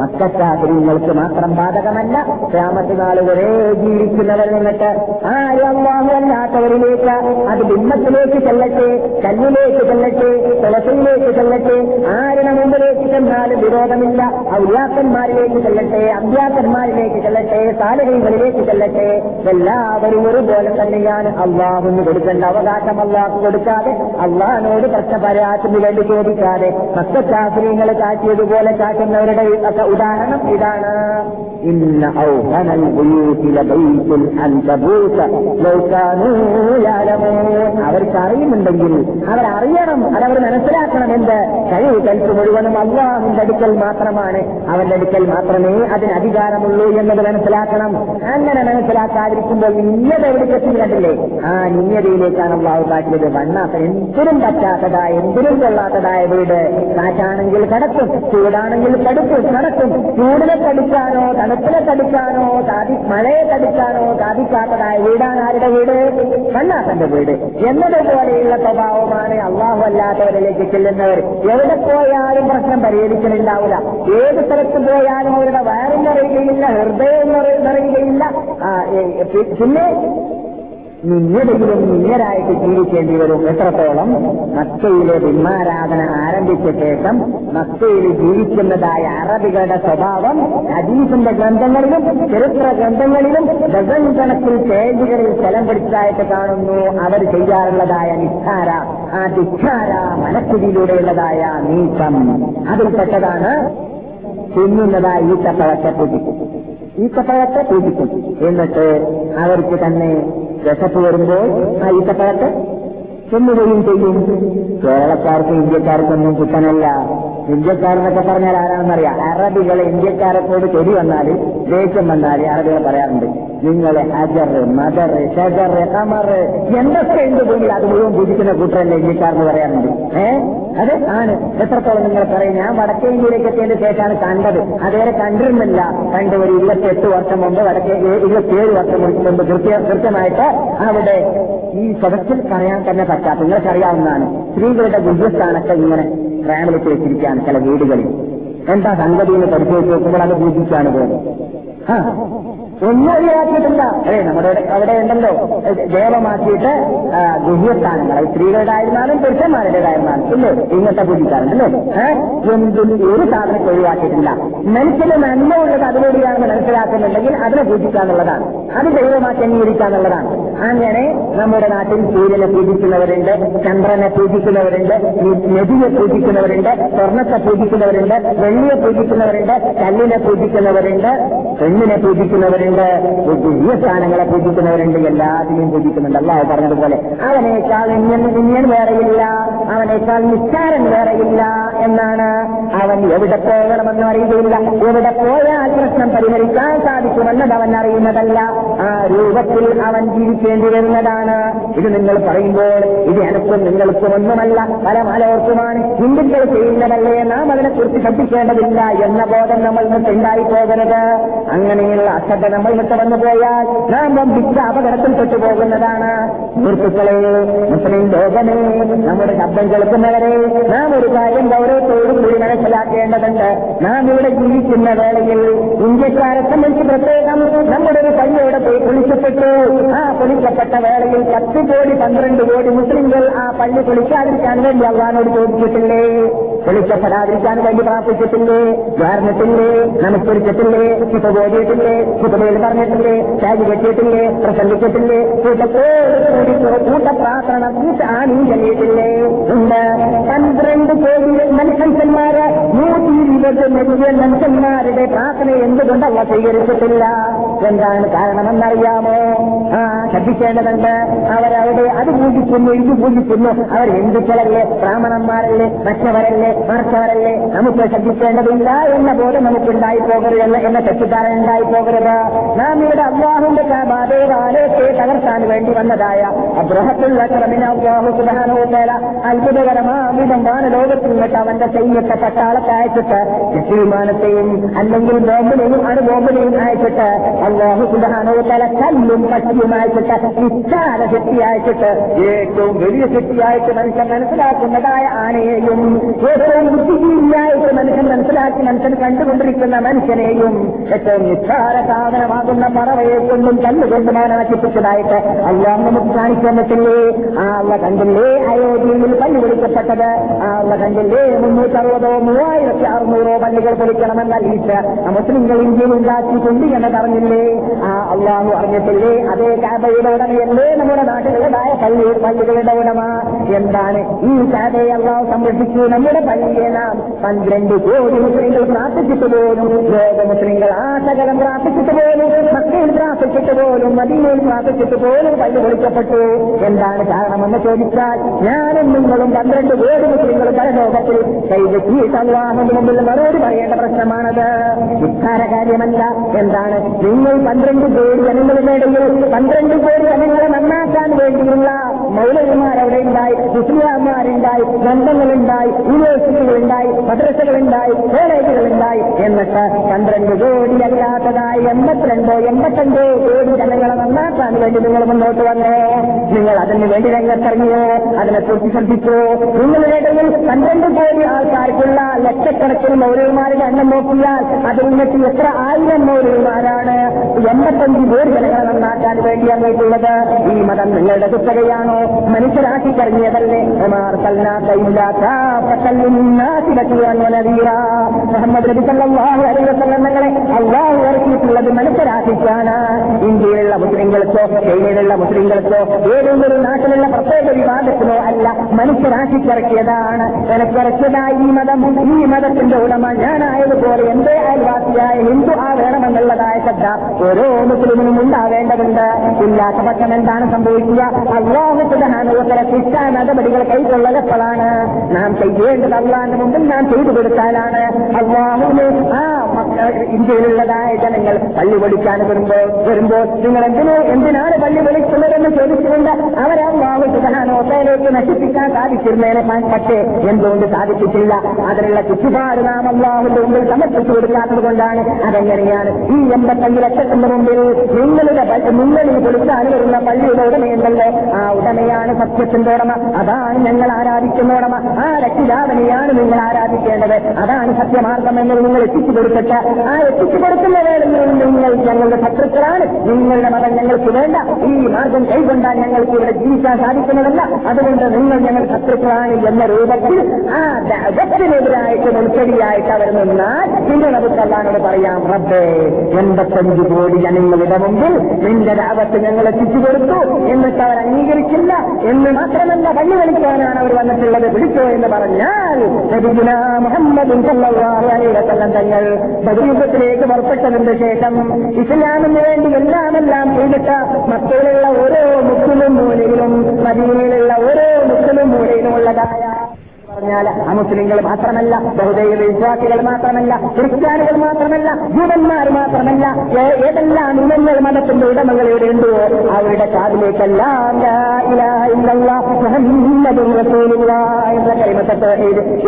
മക്കശാസ്ത്രീങ്ങൾക്ക് മാത്രം ബാധകമല്ല രാമത്ത് നാളുവരെ ജീവിക്കുന്നവർ നിന്നിട്ട് ആരും അള്ളാഹു അല്ലാത്തവരിലേക്ക് അത് ബിംബത്തിലേക്ക് ചെല്ലട്ടെ കല്ലിലേക്ക് ചെല്ലട്ടെ തുളസിയിലേക്ക് ചെല്ലട്ടെ ആരുടെ മുമ്പിലേക്ക് ചെന്നാലും വിരോധമില്ല ഔര്യാക്കന്മാരിലേക്ക് ചെല്ലട്ടെ അഭ്യാസന്മാരിലേക്ക് ചെല്ലട്ടെ സാലഹീകളിലേക്ക് ചെല്ലട്ടെ എല്ലാവരും ഒരുപോലെ തന്നെയാണ്. അള്ളാഹുന്ന് കൊടുക്കേണ്ട അവകാശം അള്ളാഹ് കൊടുക്കാതെ അള്ളാഹിനോട് പ്രശ്നപരാത്തിന് വേണ്ടി ചോദിക്കാതെ ഭക്തശാസ്ത്രീയങ്ങൾ കാട്ടിയതുപോലെ കാട്ടുന്നവരുടെ ഉദാഹരണം ഇതാണ്. ഇന്ന ഔഹനൽ ബുയൂതില ബൈത്തുൽ അൻകബൂത ലൗ കാനൂ യഅലമൂൻ അവർക്ക് അറിയുന്നുണ്ടെങ്കിൽ അവരറിയണം അതവർ മനസ്സിലാക്കണം എന്ത്? കഴിവ് കൽപ്പ് മുഴുവനും അള്ളാഹുവിന്റെ അടുക്കൽ മാത്രമാണ്. അവരുടെ അടുക്കൽ മാത്രമേ അതിന് അധികാരമുള്ളൂ എന്നത് മനസ്സിലാക്കണം. അങ്ങനെ മനസ്സിലാക്കാതിരിക്കുമ്പോൾ നിന്നത് എവിടേക്കെത്തി കണ്ടില്ലേ ആ നിന്നതയിലേക്കാണ് അള്ളാഹു കാട്ടിയത്. വണ്ണാത്ത എന്തിനും പറ്റാത്തതായ എന്തിനും കൊള്ളാത്തതായ വീട് കാറ്റാണെങ്കിൽ കടക്കും ചൂടാണെങ്കിൽ കടുക്കും നടക്കും. ചൂടിനെ കടിക്കാനോ തണുപ്പിനെ കടിക്കാനോ സാധി മഴയെ കടിക്കാനോ സാധിക്കാത്തതായ വീടാണ് ആരുടെ വീട്? വണ്ണാത്തന്റെ വീട്. എന്നതുപോലെയുള്ള സ്വഭാവമാണ് അള്ളാഹു അല്ലാത്തവരിലേക്ക് ചെല്ലുന്നവർ. എവിടെ പോയാലും പ്രശ്നം പരിഹരിക്കുന്നുണ്ടാവില്ല ഏത് സ്ഥലത്ത് പോയാലും അവരുടെ വയറും നിറയുകയില്ല. ഹൃദയം നിറയുകയില്ല പിന്നെ നിന്നതെങ്കിലും നിന്നരായിട്ട് ജീവിക്കേണ്ടി വരും എത്രത്തോളം? മക്കയിലെ ബിംബാരാധന ആരംഭിച്ച ശേഷം മക്കയിൽ ജീവിക്കുന്നതായ അറബികളുടെ സ്വഭാവം അജീഫിന്റെ ഗ്രന്ഥങ്ങളിലും ചരിത്ര ഗ്രന്ഥങ്ങളിലും ഡസൻ കണക്കിൽ പേജുകളിൽ സ്ഥലം പിടിച്ചായിട്ട് കാണുന്നു. അവർ ചെയ്യാറുള്ളതായ നിസ്സാര ആ ധിക്കാര മനസ്ഥിതിയിലൂടെയുള്ളതായ നീക്കം. അതിൽപ്പെട്ടതാണ് തിന്നുന്നതായ ഈത്തപ്പഴത്തെ പൂജിക്കും ഈത്തപ്പഴത്തെ പൂജിക്കും. എന്നിട്ട് അവർക്ക് തന്നെ വിശപ്പ് വരുമ്പോൾ ആ ഈത്തപ്പഴത്തെ ചെല്ലുകയും ചെയ്യും. കേരളക്കാർക്ക് ഇന്ത്യക്കാർക്കൊന്നും കുട്ടനല്ല ഇന്ത്യക്കാരെന്നൊക്കെ പറഞ്ഞാൽ ആരാണെന്നറിയാം? അറബികളെ ഇന്ത്യക്കാരെക്കോട് ചെടി വന്നാൽ ദേഷ്യം വന്നാൽ അറബികൾ പറയാറുണ്ട് നിങ്ങൾ ഹജർ മദർ ഷജർ കമർ എന്തൊക്കെ എന്ത് പോയി അത് മുഴുവൻ പൂജിക്കുന്ന കൂട്ടരല്ലേ ഇന്ത്യക്കാരെന്ന് പറയാറുണ്ട്. ഏ? അത് ആണ്. എത്രത്തോളം നിങ്ങൾ പറയും? ഞാൻ വടക്കേ ഇന്ത്യയിലേക്ക് എത്തിയതിന് ശേഷമാണ് കണ്ടത്. അതുവരെ കണ്ടിരുന്നില്ല. കണ്ട് ഒരു ഇരുപത്തിയെട്ട് വർഷം മുമ്പ് വടക്കേ ഇരുപത്തിയേഴ് വർഷം മുമ്പ് കൃത്യ കൃത്യമായിട്ട് അവിടെ ഈ സദസ്സിൽ പറയാൻ തന്നെ പറ്റാത്ത നിങ്ങൾക്കറിയാവുന്നതാണ് സ്ത്രീകളുടെ ഗുഹ്യസ്ഥാനൊക്കെ ഇങ്ങനെ റാമിലിട്ട് വെച്ചിരിക്കുകയാണ് ചില വീടുകളിൽ. എന്താ സംഗതി എന്ന് പരിശോധിച്ച് നോക്കുമ്പോൾ അത് പൂജിക്കാണ് പോകുന്നത്. ഒന്നും ഒഴിവാക്കിയിട്ടില്ല അതെ നമ്മുടെ അവിടെ ഉണ്ടല്ലോ ദേവമാക്കിയിട്ട് ഗുഹ്യസ്ഥാനങ്ങൾ അത് സ്ത്രീകളുടെയായിരുന്നാലും പുരുഷന്മാരുടേതായിരുന്നാലും ഇല്ലേ? ഇങ്ങനത്തെ ഏഹ് എന്തും ഒരു സാധനം ഒഴിവാക്കിയിട്ടില്ല. മനുഷ്യന് നന്മ ഉള്ളത് അതിലൂടെയാണെന്ന് മനസ്സിലാക്കുന്നുണ്ടെങ്കിൽ അതിനെ പൂജിക്കാന്നുള്ളതാണ് അത് ദൈവമാക്കി അംഗീകരിക്കാന്നുള്ളതാണ് അങ്ങനെ നമ്മുടെ നാട്ടിൽ സൂര്യനെ പൂജിക്കുന്നവരുണ്ട് ചന്ദ്രനെ പൂജിക്കുന്നവരുണ്ട് നദിയെ പൂജിക്കുന്നവരുണ്ട് സ്വർണത്തെ പൂജിക്കുന്നവരുണ്ട് വെള്ളിയെ പൂജിക്കുന്നവരുണ്ട് കല്ലിനെ പൂജിക്കുന്നവരുണ്ട് പെണ്ണിനെ പൂജിക്കുന്നവരുണ്ട്. പുതിയ സ്ഥാനങ്ങളെ പൂജിക്കുന്നവരുണ്ട് എല്ലാത്തിനെയും പൂജിക്കുന്നുണ്ട്. അള്ളാഹു പറഞ്ഞതുപോലെ അവനേക്കാൾ ഇങ്ങനെ വേറെയില്ല അവനേക്കാൾ നിസ്കാരം വേറെയില്ല എന്നാണ് അവൻ എവിടെ പോകണമെന്നും അറിയുകയില്ല. എവിടെ പോയാൽ പ്രശ്നം പരിഹരിക്കാൻ സാധിക്കുമെന്നത് അവൻ അറിയുന്നതല്ല. ആ രൂപത്തിൽ അവൻ ജീവിക്കേണ്ടി വരുന്നതാണ്. ഇത് നിങ്ങൾ പറയുമ്പോൾ ഇത് എനക്കും നിങ്ങൾക്കും ഒന്നുമല്ല. പല മലയോർക്കുമാണ് ഹിന്ദുക്കൾ ചെയ്യുന്നതല്ലേ. നാം അതിനെക്കുറിച്ച് ശ്രദ്ധിക്കേണ്ടതില്ല. എന്ന ബോധം നമ്മൾ ഉണ്ടായി പോകരുത്. അങ്ങനെയുള്ള അശ്രദ്ധ നമ്മൾ വിട്ടടന്നു പോയാൽ നാം വമ്പിച്ച അപകടത്തിൽപ്പെട്ടു പോകുന്നതാണ് സുഹൃത്തുക്കളെ മുസ്ലിം ലോകമേ നമ്മുടെ ശബ്ദം കേൾക്കുന്നവരെ നാം ഒരു കാര്യം ഗൗരവത്തോടും കൂടി മനസ്സിലാക്കേണ്ടതുണ്ട്. നാം ഇവിടെ ജീവിക്കുന്ന വേളയിൽ ഇന്ത്യക്കാരെ സംബന്ധിച്ച് പ്രത്യേകം നമ്മുടെ ഒരു പള്ളിയോടെ പോയി കുളിക്കപ്പെട്ടു. ആ കുളിക്കപ്പെട്ട വേളയിൽ പത്ത് കോടി പന്ത്രണ്ട് കോടി മുസ്ലിംകൾ ആ പള്ളി കുളിക്കാതിരിക്കാൻ വേണ്ടി അള്ളഹാനോട് ചോദിച്ചിട്ടില്ലേ? കുളിക്കപ്പെടാതിരിക്കാൻ വേണ്ടി പ്രാർത്ഥിച്ചിട്ടില്ലേ? ധാരണത്തില്ലേ നമസ്കരിച്ചിട്ടില്ലേ? ഇപ്പൊ ബോധിയിട്ടില്ലേ കുട്ടമയിൽ പറഞ്ഞിട്ടില്ലേ? ചാജി കെട്ടിയിട്ടില്ലേ പ്രസംഗിച്ചിട്ടില്ലേ? കൂട്ടത്തോടുകൂടി കൂട്ട പ്രാർത്ഥന കൂട്ട ആണീ ചൊല്ലിയിട്ടില്ലേ ഉണ്ട്. പന്ത്രണ്ട് കോടി മനുഷ്യന്മാരെ നൂറ്റി ഇരുപത് മില്യൺ മനുഷ്യന്മാരുടെ പ്രാർത്ഥന എന്തുകൊണ്ട് അവ സ്വീകരിച്ചിട്ടില്ല? എന്താണ് കാരണമെന്നറിയാമോ? ആ ശ്രദ്ധിക്കേണ്ടതുണ്ട്. അവരവിടെ അത് പൂജിക്കുന്നു ഇത് പൂജിക്കുന്നു. അവർ ഹിന്ദുക്കളല്ലേ ബ്രാഹ്മണന്മാരല്ലേ മറ്റവരല്ലേ മറച്ചവരല്ലേ നമുക്ക് ശ്രദ്ധിക്കേണ്ടതില്ല എന്ന ബോധം നമുക്കുണ്ടായി പോകരുത് എന്ന തെറ്റിദ്ധാരണ ഉണ്ടായി പോകരുത് നാം ഇവിടെ അള്ളാഹുന്റെ ദേവാലയത്തെ തകർക്കാൻ വേണ്ടി വന്നതായ അബ്രഹത്തുള്ള ക്രമിന അള്ളാഹു അത്ഭുതകരമാ അമിതമാണ് ലോകത്തിൽ നിന്നിട്ട് അവന്റെ ചെയ്യത്തെ പട്ടാളത്തെ അയച്ചിട്ട് വിമാനത്തെയും അല്ലെങ്കിൽ ബോംബിനെയും അണുബോംബിനെയും അയച്ചിട്ട് അള്ളാഹു സുധാനോപേല കല്ലും പട്ടിയും അയച്ചിട്ട് വിശാല ശക്തി അയച്ചിട്ട് ഏറ്റവും വലിയ ശക്തിയായിട്ട് മനുഷ്യൻ മനസ്സിലാക്കുന്നതായ ആനയെയും ഏറ്റവും ബുദ്ധിജീവിയായിട്ട് മനുഷ്യൻ മനസ്സിലാക്കി മനുഷ്യൻ കണ്ടുകൊണ്ടിരിക്കുന്ന മനുഷ്യനെയും ഏറ്റവും നിസ്സാര സാധനമാകുന്ന പറവയെ കൊണ്ടും കല്ലുകൊണ്ടും അവനെ നശിപ്പിച്ചതായിട്ട് അള്ളാഹ് നമുക്ക് കാണിച്ചു തന്നിട്ടില്ലേ ആ അള്ള കണ്ടില്ലേ? അയോധ്യയിൽ പള്ളി പൊളിക്കപ്പെട്ടത് ആ അള്ള കണ്ടില്ലേ? മുന്നൂറ്ററുപതോ മൂവായിരത്തി അറുന്നൂറോ പള്ളികൾ പൊളിക്കണമെന്ന ലീസ് മുസ്ലിങ്ങൾ ഇന്ത്യയിൽ ഉണ്ടാക്കിയിട്ടുണ്ട് എന്ന് പറഞ്ഞില്ലേ? ആ അള്ളാഹു അറിഞ്ഞിട്ടില്ലേ? അതേ കാബയുടെ ഉടമയല്ലേ നമ്മുടെ നാട്ടിലുള്ളതായ പള്ളി പള്ളികളുടെ ഉടമ. എന്താണ്? ഈ കാബയെ അള്ളാഹു സംരക്ഷിച്ചു. നമ്മുടെ പള്ളിയെ നാം പന്ത്രണ്ട് കോടി മുസ്ലിങ്ങൾ പ്രാർത്ഥിച്ചിട്ട് പോലും ലോക മുസ്ലിങ്ങൾ ആ സകലം പ്രാർത്ഥിച്ചിട്ട് പോലും മക്കയിൽ പ്രാർത്ഥിച്ചിട്ട് പോലും മദീനയിൽ പ്രാർത്ഥിച്ചിട്ട് പോലും പള്ളി പൊളിക്കപ്പെട്ടു എന്താണ് കാരണമെന്ന് ചോദിച്ചാൽ ഞാനും നിങ്ങളും പന്ത്രണ്ട് കോടി മുസ്ലിങ്ങൾ പല ലോകത്തിൽ കൈവെച്ചിട്ട് സംവാഹം മുമ്പിൽ മറുപടി പറയേണ്ട പ്രശ്നമാണത്. കാര്യമല്ല എന്താണ്? നിങ്ങൾ പന്ത്രണ്ട് കോടി ജനങ്ങളുടെ ഇടയിൽ പന്ത്രണ്ട് കോടി ജനങ്ങളെ നന്നാക്കാൻ വേണ്ടിയുള്ള മൗലവിമാരവിടെ ഉണ്ടായി മുസ്ലിംമാരുണ്ടായി ഗ്രന്ഥങ്ങളുണ്ടായി യൂണിവേഴ്സിറ്റികളുണ്ടായി മദ്രസകളുണ്ടായി കോളേജുകളുണ്ടായി എന്നിട്ട് പന്ത്രണ്ട് കോടി അല്ലാത്തതായി എൺപത്തിരണ്ടോ എൺപത്തഞ്ചോ കോടി ജനങ്ങളെ നന്നാക്കാൻ വേണ്ടി നിങ്ങൾ മുന്നോട്ട് വന്നോ. നിങ്ങൾ അതിന് വേണ്ടി രംഗത്തിറങ്ങിയോ? അതിനെക്കുറിച്ച് ശ്രദ്ധിച്ചോ? നിങ്ങളുടെ ഇടയിൽ പന്ത്രണ്ട് കോടി ആൾക്കാർക്കുള്ള ലക്ഷക്കണക്കിന് മൗലവിമാരുടെ എണ്ണം നോക്കിയാൽ അതിൽ നിന്നിട്ട് എത്ര ആയിരം മൗലവിമാരാണ് എൺപത്തഞ്ച് പേര് ജനങ്ങളെ നന്നാക്കാൻ വേണ്ടി അങ്ങേക്കുള്ളത് ഈ മതം നിങ്ങളുടെ കുത്തകയാണോ? മനുഷ്യരാക്കി കഴിഞ്ഞതല്ലേ മുഹമ്മദ് ഇറക്കിയിട്ടുള്ളത് മനസ്സിലാക്കിക്കാണ് ഇന്ത്യയിലുള്ള മുസ്ലിങ്ങൾ മുസ്ലിങ്ങൾക്കോ ചൈനയിലുള്ള മുസ്ലിങ്ങൾക്കോ ഏതെങ്കിലും നാട്ടിലുള്ള പ്രത്യേക വിവാദത്തിനോ അല്ല മനുഷ്യരാക്കിക്കിറക്കിയതാണ് എനിക്കിറക്കിയതായ ഈ മതം. ഈ മതത്തിന്റെ ഉടമ ഞാനായതുപോലെ എന്റെ അയൽവാസിയായ ഹിന്ദു ആ വേണമെന്നുള്ളതായ ശ്രദ്ധ ഓരോ മുസ്ലിമിനും ഉണ്ടാവേണ്ടതുണ്ട്. ഇല്ലാത്ത പക്ഷം എന്താണ് സംഭവിക്കുക? അള്ളാഹു സുധാനുവത്തര നടപടികൾ കൈക്കൊള്ളപ്പോഴാണ് നാം ചെയ്യേണ്ടത് അള്ളാഹിന്റെ മുമ്പിൽ നാം ചെയ്തു കൊടുത്താലാണ്. അള്ളാഹുവിന് ആ ഇന്ത്യയിലുള്ളതായ ജനങ്ങൾ പള്ളി പൊളിക്കാൻ വരുമ്പോൾ വരുമ്പോൾ നിങ്ങൾ എന്തിനെ എന്തിനാണ് പള്ളി വിളിക്കുന്നതെന്ന് ചോദിച്ചുകൊണ്ട് അവരെ അള്ളാഹു സുധാനോത്തയിലേക്ക് നശിപ്പിക്കാൻ സാധിച്ചിരുന്നേനെ പക്ഷേ എന്തുകൊണ്ട് സാധിച്ചിട്ടില്ല? അതിനുള്ള ചുറ്റുപാട് നാം അള്ളാഹുന്റെ മുമ്പിൽ സമർപ്പിച്ചു കൊടുക്കാത്തത് കൊണ്ടാണ്. അതെങ്ങനെയാണ്? ഈ എൺപത്തഞ്ച് ലക്ഷത്തിന്റെ മുമ്പിൽ നിങ്ങളുടെ നിങ്ങളിൽ ഈ പൊളിക്കാൻ വരുന്ന പള്ളിയുടെ ഉടമയുണ്ടല്ലോ. ആ ഉടമയാണ് സത്യത്തിന്റെ ഉടമ. അതാണ് ഞങ്ങൾ ആരാധിക്കുന്ന ഉടമ. ആ രക്ഷിതാവിനെയാണ് നിങ്ങൾ ആരാധിക്കേണ്ടത്. അതാണ് സത്യമാർഗം എന്ന് നിങ്ങൾ എത്തിച്ചു കൊടുത്തിട്ട് ആ എത്തിച്ചു കൊടുക്കുന്ന വേളയിൽ നിങ്ങൾ ഞങ്ങളുടെ ശത്രുക്കളാണ്. നിങ്ങളുടെ മതം ഞങ്ങൾക്ക് വേണ്ട. ഈ മാർഗം കൈകൊണ്ടാൽ ഞങ്ങൾക്ക് ഇവിടെ ജീവിക്കാൻ സാധിക്കുന്നതല്ല. അതുകൊണ്ട് നിങ്ങൾ ഞങ്ങൾ ശത്രുക്കളാണ് എന്ന രൂപത്തിൽ ആ ജഗത്തിനെതിരായിട്ട് മുൻകടിയായിട്ട് അവർ നിന്നാൽ പിന്നെ നമുക്ക് പറയാം റബ്ബേ എൺപത്തഞ്ച് കോടി ജനങ്ങളുടെ മുമ്പിൽ നിന്റെ ദാവത്ത് ഞങ്ങൾ എത്തിച്ചു കൊടുത്തു എന്നിട്ട് അവർ അംഗീകരിക്കില്ല. എന്ന് മാത്രമല്ല പള്ളി കളിക്കാനാണ് അവർ വന്നിട്ടുള്ളത്. വിളിച്ചോ എന്ന് പറഞ്ഞാൽ മുഹമ്മദ് തങ്ങൾ ബദരീകത്തിലേക്ക് പുറപ്പെട്ടതിന് ശേഷം ഇസ്ലാമിന് വേണ്ടി എല്ലാമെല്ലാം ചെയ്തിട്ട മക്കയിലുള്ള ഓരോ മുക്കിലും മൂലയിലും മദീനയിലുള്ള ഓരോ മുക്കിലും മൂലയിലും ഉള്ളതായ പറഞ്ഞാൽ അമുസ്ലിങ്ങൾ മാത്രമല്ല ബഹുദൈവ വിശ്വാസികൾ മാത്രമല്ല ക്രിസ്ത്യാനികൾ മാത്രമല്ല ജൂതന്മാർ മാത്രമല്ല ഏതെല്ലാം ഇനങ്ങൾ മതത്തിന്റെ ഉടമകൾ ഇവിടെ ഉണ്ടോ? അവരുടെ കാതിലേക്കെല്ലാം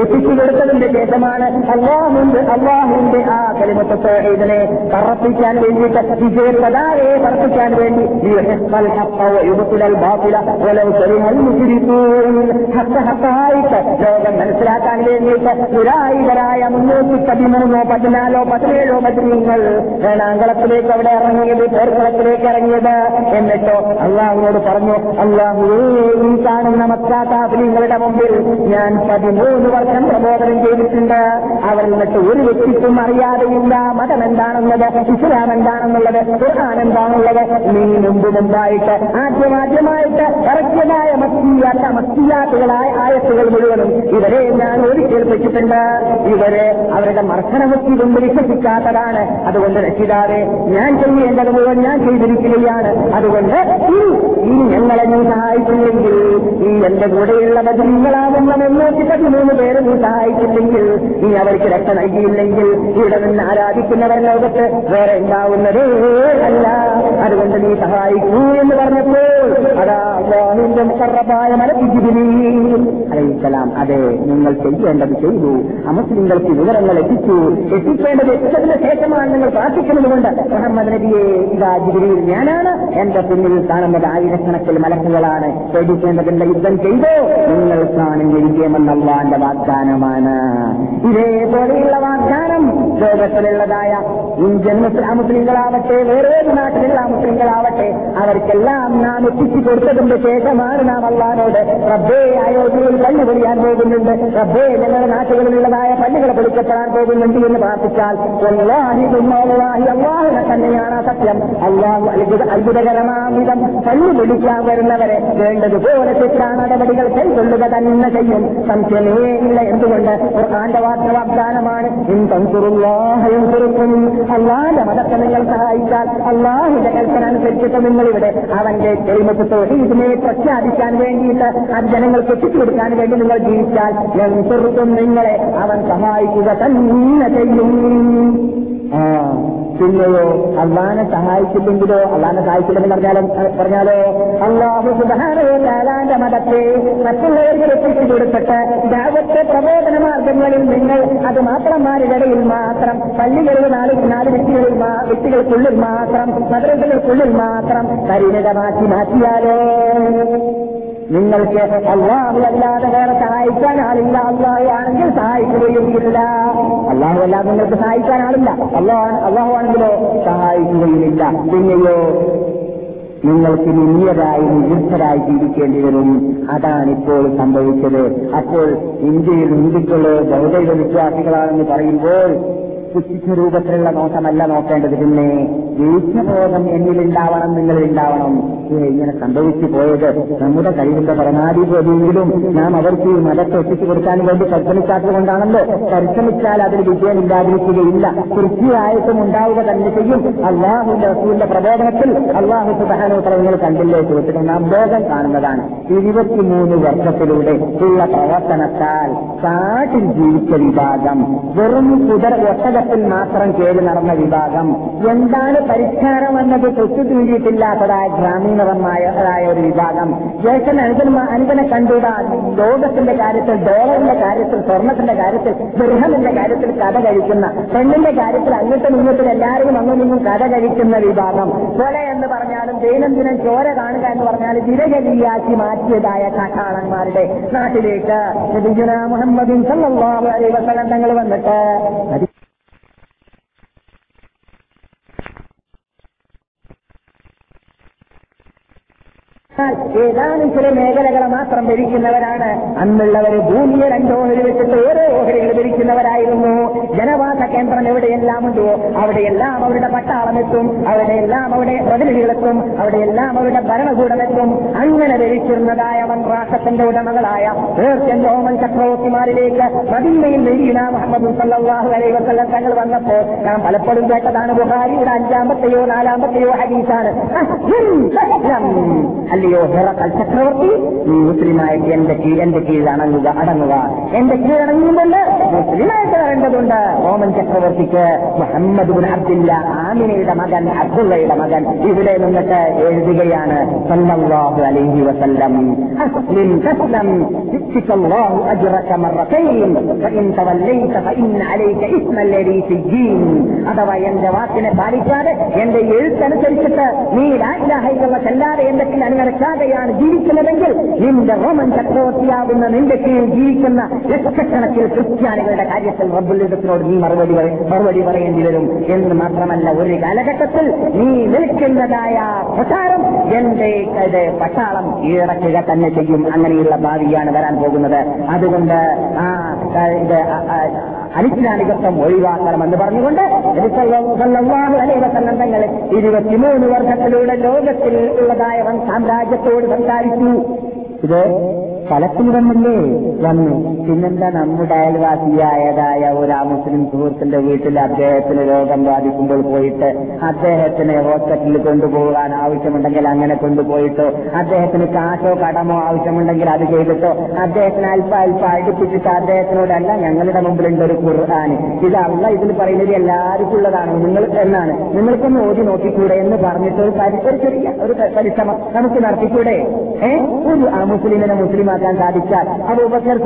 എത്തിച്ചു കൊടുത്തതിന്റെ ശേഷമാണ് അള്ളാഹുന്റെ അള്ളാഹുണ്ട് ആ കലിമത്തെ ഇതിനെ പറപ്പിക്കാൻ വേണ്ടിയിട്ട് വിജയ പതാകയെ പറപ്പിക്കാൻ വേണ്ടി ലിയുഹിഖൽ ഹഖ്ഖ ലോകം മനസ്സിലാക്കാൻ വേണ്ടിയിട്ട് നിരായുധരായ മുന്നൂറ്റി പതിമൂന്നോ പതിനാലോ പതിനേഴോ പതിനീങ്ങൾ വേണാങ്കളത്തിലേക്ക് അവിടെ ഇറങ്ങിയത് പേർക്കുളത്തിലേക്ക് ഇറങ്ങിയത്. എന്നിട്ടോ അള്ളാഹുവിനോട് പറഞ്ഞു അള്ളാഹുവേ ഈ കാണുന്ന മക്കാത്താഫിലിങ്ങളുടെ മുമ്പിൽ ഞാൻ പതിമൂന്ന് വർഷം പ്രബോധനം ചെയ്തിട്ടുണ്ട്. അവർ എന്നിട്ട് ഒരു വ്യക്തിക്കും അറിയാതെയില്ല. മതം എന്താണെന്നത് ഇസ്ലാം എന്താണെന്നുള്ളത് ഖുർആൻ എന്താണുള്ളത് നീ മുമ്പ് മുമ്പായിട്ട് ആദ്യമാദ്യമായിട്ട് ഇറക്കിയതായ മസ്തിയാത്ത മസ്തിയാത്തുകളായ ആയത്തുകൾ മുഴുവനും ഇവരെ ഞാൻ കേൾപ്പിച്ചിട്ടുണ്ട് ഇവരെ അവരുടെ മർദ്ദനമുക്തി കൊണ്ട് വിശ്വസിക്കാത്തതാണ്. അതുകൊണ്ട് രക്ഷിതാവെ ഞാൻ ചെയ്യേണ്ടത് മുഴുവൻ ഞാൻ ചെയ്തിരിക്കുകയാണ്. അതുകൊണ്ട് ഈ ഞങ്ങളെ നീ സഹായിച്ചില്ലെങ്കിൽ ഈ എന്റെ കൂടെയുള്ള ബദരീങ്ങളാവുന്ന മുന്നൂറ്റി പതിമൂന്ന് പേരെ നീ സഹായിച്ചില്ലെങ്കിൽ നീ അവർക്ക് രക്ഷ നൽകിയില്ലെങ്കിൽ ഇവിടെ നിന്ന് ആരാധിക്കുന്നവർ ലോകത്ത് വേറെ ഉണ്ടാവുന്നതേ അല്ല. അതുകൊണ്ട് നീ സഹായിക്കൂ എന്ന് പറഞ്ഞപ്പോൾ അതാ മുഖറബായ അലൈഹിസ്സലാം അതെ നിങ്ങൾ ചെയ്യേണ്ടത് ചെയ്തു. അമുസ്ലിങ്ങൾക്ക് വിവരങ്ങൾ എത്തിച്ചു. എത്തിക്കേണ്ടത് എത്തിച്ചതിന് ശേഷമാണ് നിങ്ങൾ പ്രാർത്ഥിക്കുന്നതുകൊണ്ട് മുഹമ്മദ് നബിയെ ഇതാ ജിബിരിയിൽ ഞാനാണ്. എന്റെ പിന്നിൽ കാണുന്നത് ആയിരക്കണക്കിൽ മലക്കുകളാണ്. പേടിക്കേണ്ടതിന്റെ യുദ്ധം ചെയ്തോ. നിങ്ങൾക്കാണ് വിജയമെന്ന വിജയമെന്നല്ലാന്റെ വാഗ്ദാനമാണ്. ഇതേപോലെയുള്ള വാഗ്ദാനം ലോകത്തിലുള്ളതായ ഇന്ത്യൻ മുസ്ലിം മുസ്ലിങ്ങളാവട്ടെ വേറെ നാട്ടിലുള്ള മുസ്ലിങ്ങളാവട്ടെ അവർക്കെല്ലാം നാം എത്തിച്ചു കൊടുത്തതിന്റെ ശേഷമാണ് നാം അള്ളഹാനോട് റബ്ബേ അയോധ്യയിൽ പള്ളി പൊളിയാൻ പോകുന്നുണ്ട്. റബ്ബേ ഞങ്ങളുടെ നാട്ടുകളിലുള്ളതായ പള്ളികൾ പൊളിക്കപ്പെടാൻ പോകുന്നുണ്ട് എന്ന് പ്രാർത്ഥിച്ചാൽ അള്ളാഹിനെ തന്നെയാണ് സത്യം. അള്ളാഹു അത്ഭുത അത്ഭുതകരമാവിധം പള്ളി പൊളിക്കാൻ വരുന്നവരെ വേണ്ടതുപോലെ തെറ്റാ നടപടികൾ കൈക്കൊള്ളുക തന്നെ ചെയ്യും. സംശയമേ ഇല്ല എന്തുകൊണ്ട്? ഖുർആന്റെ വാഗ്ദാനമാണ്. അള്ളാന്റെ മതത്തെ നിങ്ങൾ സഹായിച്ചാൽ അള്ളാഹിന്റെ കൽപ്പന അനുസരിച്ചിട്ട് നിങ്ങളിവിടെ അവന്റെ കെളിമത്ത് ഇതിനെ പ്രഖ്യാപിക്കാൻ വേണ്ടിയിട്ട് ആ ജനങ്ങൾക്ക് എത്തിച്ചു കൊടുക്കാൻ വേണ്ടി നിങ്ങൾ ജീവിച്ചാൽ യൻസുറുക്കും നിങ്ങളെ അവൻ സഹായിക്കുക തന്നെ ചെയ്യും. പിന്നെയോ അള്ളാനെ സഹായിച്ചില്ലെങ്കിലോ അള്ളാനെ സഹായിച്ചില്ലെന്ന് പറഞ്ഞാലും പറഞ്ഞാലോ? അള്ളാഹു സുധാനന്റെ മതത്തെ മറ്റുള്ളവർക്ക് എത്തിച്ചു കൊടുത്തിട്ട് ദാവത്തെ പ്രബോധന മാർഗങ്ങളിൽ നിങ്ങൾ അത് മാത്രന്മാരുടെ ഇടയിൽ മാത്രം പള്ളികളിൽ നാല് നാല് വ്യക്തികളിൽ വ്യക്തികൾക്കുള്ളിൽ മാത്രം മദ്രസകൾക്കുള്ളിൽ മാത്രം പരിമിതമാക്കി മാറ്റിയാലോ? നിങ്ങൾക്ക് അള്ളാഹു അല്ലാതെ വേറെ സഹായിക്കാൻ ആളില്ല. അള്ളാഹു ആണെങ്കിൽ സഹായിക്കുകയുമില്ല. അള്ളാഹു അല്ലാതെ നിങ്ങൾക്ക് സഹായിക്കാൻ ആളില്ല. അള്ളാഹ് അള്ളാഹു ആണെങ്കിലോ സഹായിക്കുകയുമില്ല. പിന്നെയോ നിങ്ങൾക്ക് നിന്യരായി നിരുദ്ധരായി ജീവിക്കേണ്ടി വരും. അതാണിപ്പോൾ സംഭവിച്ചത്. അപ്പോൾ ഇന്ത്യയിൽ ഹിന്ദുക്കൾ ബൗദ്ധ വിശ്വാസികളാണെന്ന് പറയുമ്പോൾ പുച്ഛിച്ച രൂപത്തിലുള്ള നോട്ടമല്ല നോക്കേണ്ടത് പിന്നെ വീഴ്ചബോധം എന്നിലുണ്ടാവണം നിങ്ങളിലുണ്ടാവണം. ഇങ്ങനെ സംഭവിച്ചു പോയത് നമ്മുടെ കഴിവിന്റെ പരമാധിപതിയെങ്കിലും നാം അവർക്ക് ഈ മതത്തെ എത്തിച്ചു കൊടുക്കാൻ വേണ്ടി പരിശ്രമിക്കാത്തത് കൊണ്ടാണല്ലോ പരിശ്രമിച്ചാൽ അതിന് വിജയമില്ലാതിരിക്കുകയില്ല. തീർച്ചയായിട്ടും ഉണ്ടാവുക തന്നെ ചെയ്യും. അള്ളാഹുന്റെ റസൂലിന്റെ പ്രബോധനത്തിൽ അള്ളാഹു സുബാനോത്ര നിങ്ങൾ കണ്ടില്ലേ ചോദിച്ചിട്ട് നാം ലോകം കാണുന്നതാണ്. ഇരുപത്തിമൂന്ന് വർഷത്തിലൂടെ ഉള്ള പ്രവർത്തനത്താൽ കാട്ടിൽ ജീവിച്ച വിഭാഗം വെറും കുതിര ഒട്ടകത്തിൽ മാത്രം കേട് നടന്ന വിഭാഗം എന്താണ് പരിഷ്കാരം എന്നത് തൊട്ടു തീണ്ടിയിട്ടില്ലാത്തതായ ഗ്രാമീണമായതായ ഒരു വിഭാഗം ജേഷൻ അനുജന അനുജനെ കണ്ടുകൂടാ ലോകത്തിന്റെ കാര്യത്തിൽ ഡോളറിന്റെ കാര്യത്തിൽ സ്വർണത്തിന്റെ കാര്യത്തിൽ ഗൃഹത്തിന്റെ കാര്യത്തിൽ കഥ കഴിക്കുന്ന പെണ്ണിന്റെ കാര്യത്തിൽ അങ്ങോട്ടും ഇങ്ങോട്ടും എല്ലാവരും അങ്ങും നിന്നും കഥ കഴിക്കുന്ന വിഭാഗം കൊല എന്ന് പറഞ്ഞാലും ദൈനംദിനം ചോര കാണുക എന്ന് പറഞ്ഞാലും വിരകലിയാക്കി മാറ്റിയതായ കാട്ടാളന്മാരുടെ നാട്ടിലേക്ക്. മുഹമ്മദ് മുഹമ്മദിൻ അലൈഹി വസല്ലം തങ്ങൾ വന്നിട്ട് എന്നാൽ ഏതാനും ചില മേഖലകളെ മാത്രം ഭരിക്കുന്നവരാണ്. അന്നുള്ളവര് ഭൂമിയെ രണ്ടോഹരി വെച്ചിട്ട് ഓരോ ഓഹരികൾ ഭരിക്കുന്നവരായിരുന്നു. ജനവാസ കേന്ദ്രം എവിടെയെല്ലാം ഉണ്ടോ അവിടെയെല്ലാം അവരുടെ പട്ടാളം എത്തും അവിടെയെല്ലാം അവിടെ പ്രതിനിധികളെത്തും അവിടെയെല്ലാം അവരുടെ ഭരണകൂടമെത്തും അങ്ങനെ ഭരിച്ചിരുന്നതായ വൻറാഷത്തിന്റെ ഉടമകളായ പേർഷ്യൻ റോമൻ ചക്രവർത്തിമാരിലേക്ക് മദീനയിൽ നെയ്യുന മുഹമ്മദ് സല്ലല്ലാഹു അലൈഹി വസല്ലം തങ്ങൾ വന്നപ്പോൾ ഞാൻ പലപ്പോഴും കേട്ടതാണ് ബുഹാരിയുടെ അഞ്ചാമത്തെയോ നാലാമത്തെയോ ഹദീസാണ്. അല്ലയോ ഹെറക്കൽ ചക്രവർത്തി നീ മുസ്ലിമായിട്ട് എന്റെ കീഴ് എന്റെ കീഴിൽ അണങ്ങുക അടങ്ങുക. എന്റെ കീഴടങ്ങിയുമുണ്ട് മുസ്ലിമായിട്ട് വരേണ്ടതുണ്ട്. ഓമൻ ചക്രവർത്തിക്ക് മുഹമ്മദ് ബിൻ അബ്ദില്ല ആമിനയുടെ മകൻ അബ്ദുള്ളയുടെ മകൻ ഇവിടെ നിന്നിട്ട് എഴുതുകയാണ് അലൈഹി വസല്ലം അഥവാ എന്റെ വാക്കിനെ പാലിക്കാതെ എന്റെ എഴുത്തനുസരിച്ചിട്ട് നീ രാജ്ഞാഹൈകളെ ചെല്ലാതെ എന്റെ കീഴിൽ അനുവരക്കാതെയാണ് ജീവിക്കുന്നതെങ്കിൽ നിന്റെ റോമൻ ചക്രവർത്തിയാവുന്ന നിന്റെ കീഴിൽ ജീവിക്കുന്ന ലക്ഷക്കണക്കിൽ ക്രിസ്ത്യാനികളുടെ കാര്യത്തിൽ റബ്ബുലിതത്തിനോട് നീ മറുപടി മറുപടി പറയേണ്ടി വരും എന്ന് മാത്രമല്ല ഒരു കാലഘട്ടത്തിൽ നീ നിൽക്കുന്നതായ കൊട്ടാരം എന്റെ പട്ടാളം ഈടക്കുക തന്നെ ചെയ്യും. അങ്ങനെയുള്ള ഭാവിയാണ് വരാൻ പോകുന്നത്. അതുകൊണ്ട് ആ ഇത് അനിസ്ലാമികത്വം ഒഴിവാക്കണമെന്ന് പറഞ്ഞുകൊണ്ട് തങ്ങൾ ഇരുപത്തിമൂന്ന് വർഷത്തിലൂടെ ലോകത്തിൽ ഉള്ളതായ സാമ്രാജ്യത്തോട് സംസാരിച്ചു. ഇത് സ്ഥലത്തിന് വന്നില്ലേ വന്നു. പിന്നെന്താ നമ്മുടെ അയൽവാസിയായതായ ഒരു മുസ്ലിം സുഹൃത്തിന്റെ വീട്ടിൽ അദ്ദേഹത്തിന് രോഗം ബാധിക്കുമ്പോൾ പോയിട്ട് അദ്ദേഹത്തിനെ ഹോസ്പിറ്റലിൽ കൊണ്ടുപോകാൻ ആവശ്യമുണ്ടെങ്കിൽ അങ്ങനെ കൊണ്ടുപോയിട്ടോ അദ്ദേഹത്തിന് കാശോ കടമോ ആവശ്യമുണ്ടെങ്കിൽ അത് ചെയ്തിട്ടോ അദ്ദേഹത്തിന് അല്പ അല്പ അടുപ്പിച്ചിട്ട് അദ്ദേഹത്തിനോടല്ല ഞങ്ങളുടെ മുമ്പിലുണ്ട് ഒരു ഖുർആൻ. ഇത് അല്ല ഇതിൽ പറയുന്നത് എല്ലാവർക്കും ഉള്ളതാണ് നിങ്ങൾ എന്നാണ്? നിങ്ങൾക്കൊന്ന് ഓതി നോക്കിക്കൂടെ എന്ന് പറഞ്ഞിട്ട് ഒരു പരി- ഒരു പരിശ്രമം നമുക്ക് നടത്തിക്കൂടെ? ഒരു മുസ്ലിമിനെ മുസ്ലിമാക്കാൻ സാധിച്ചാൽ അബൂബക്കർ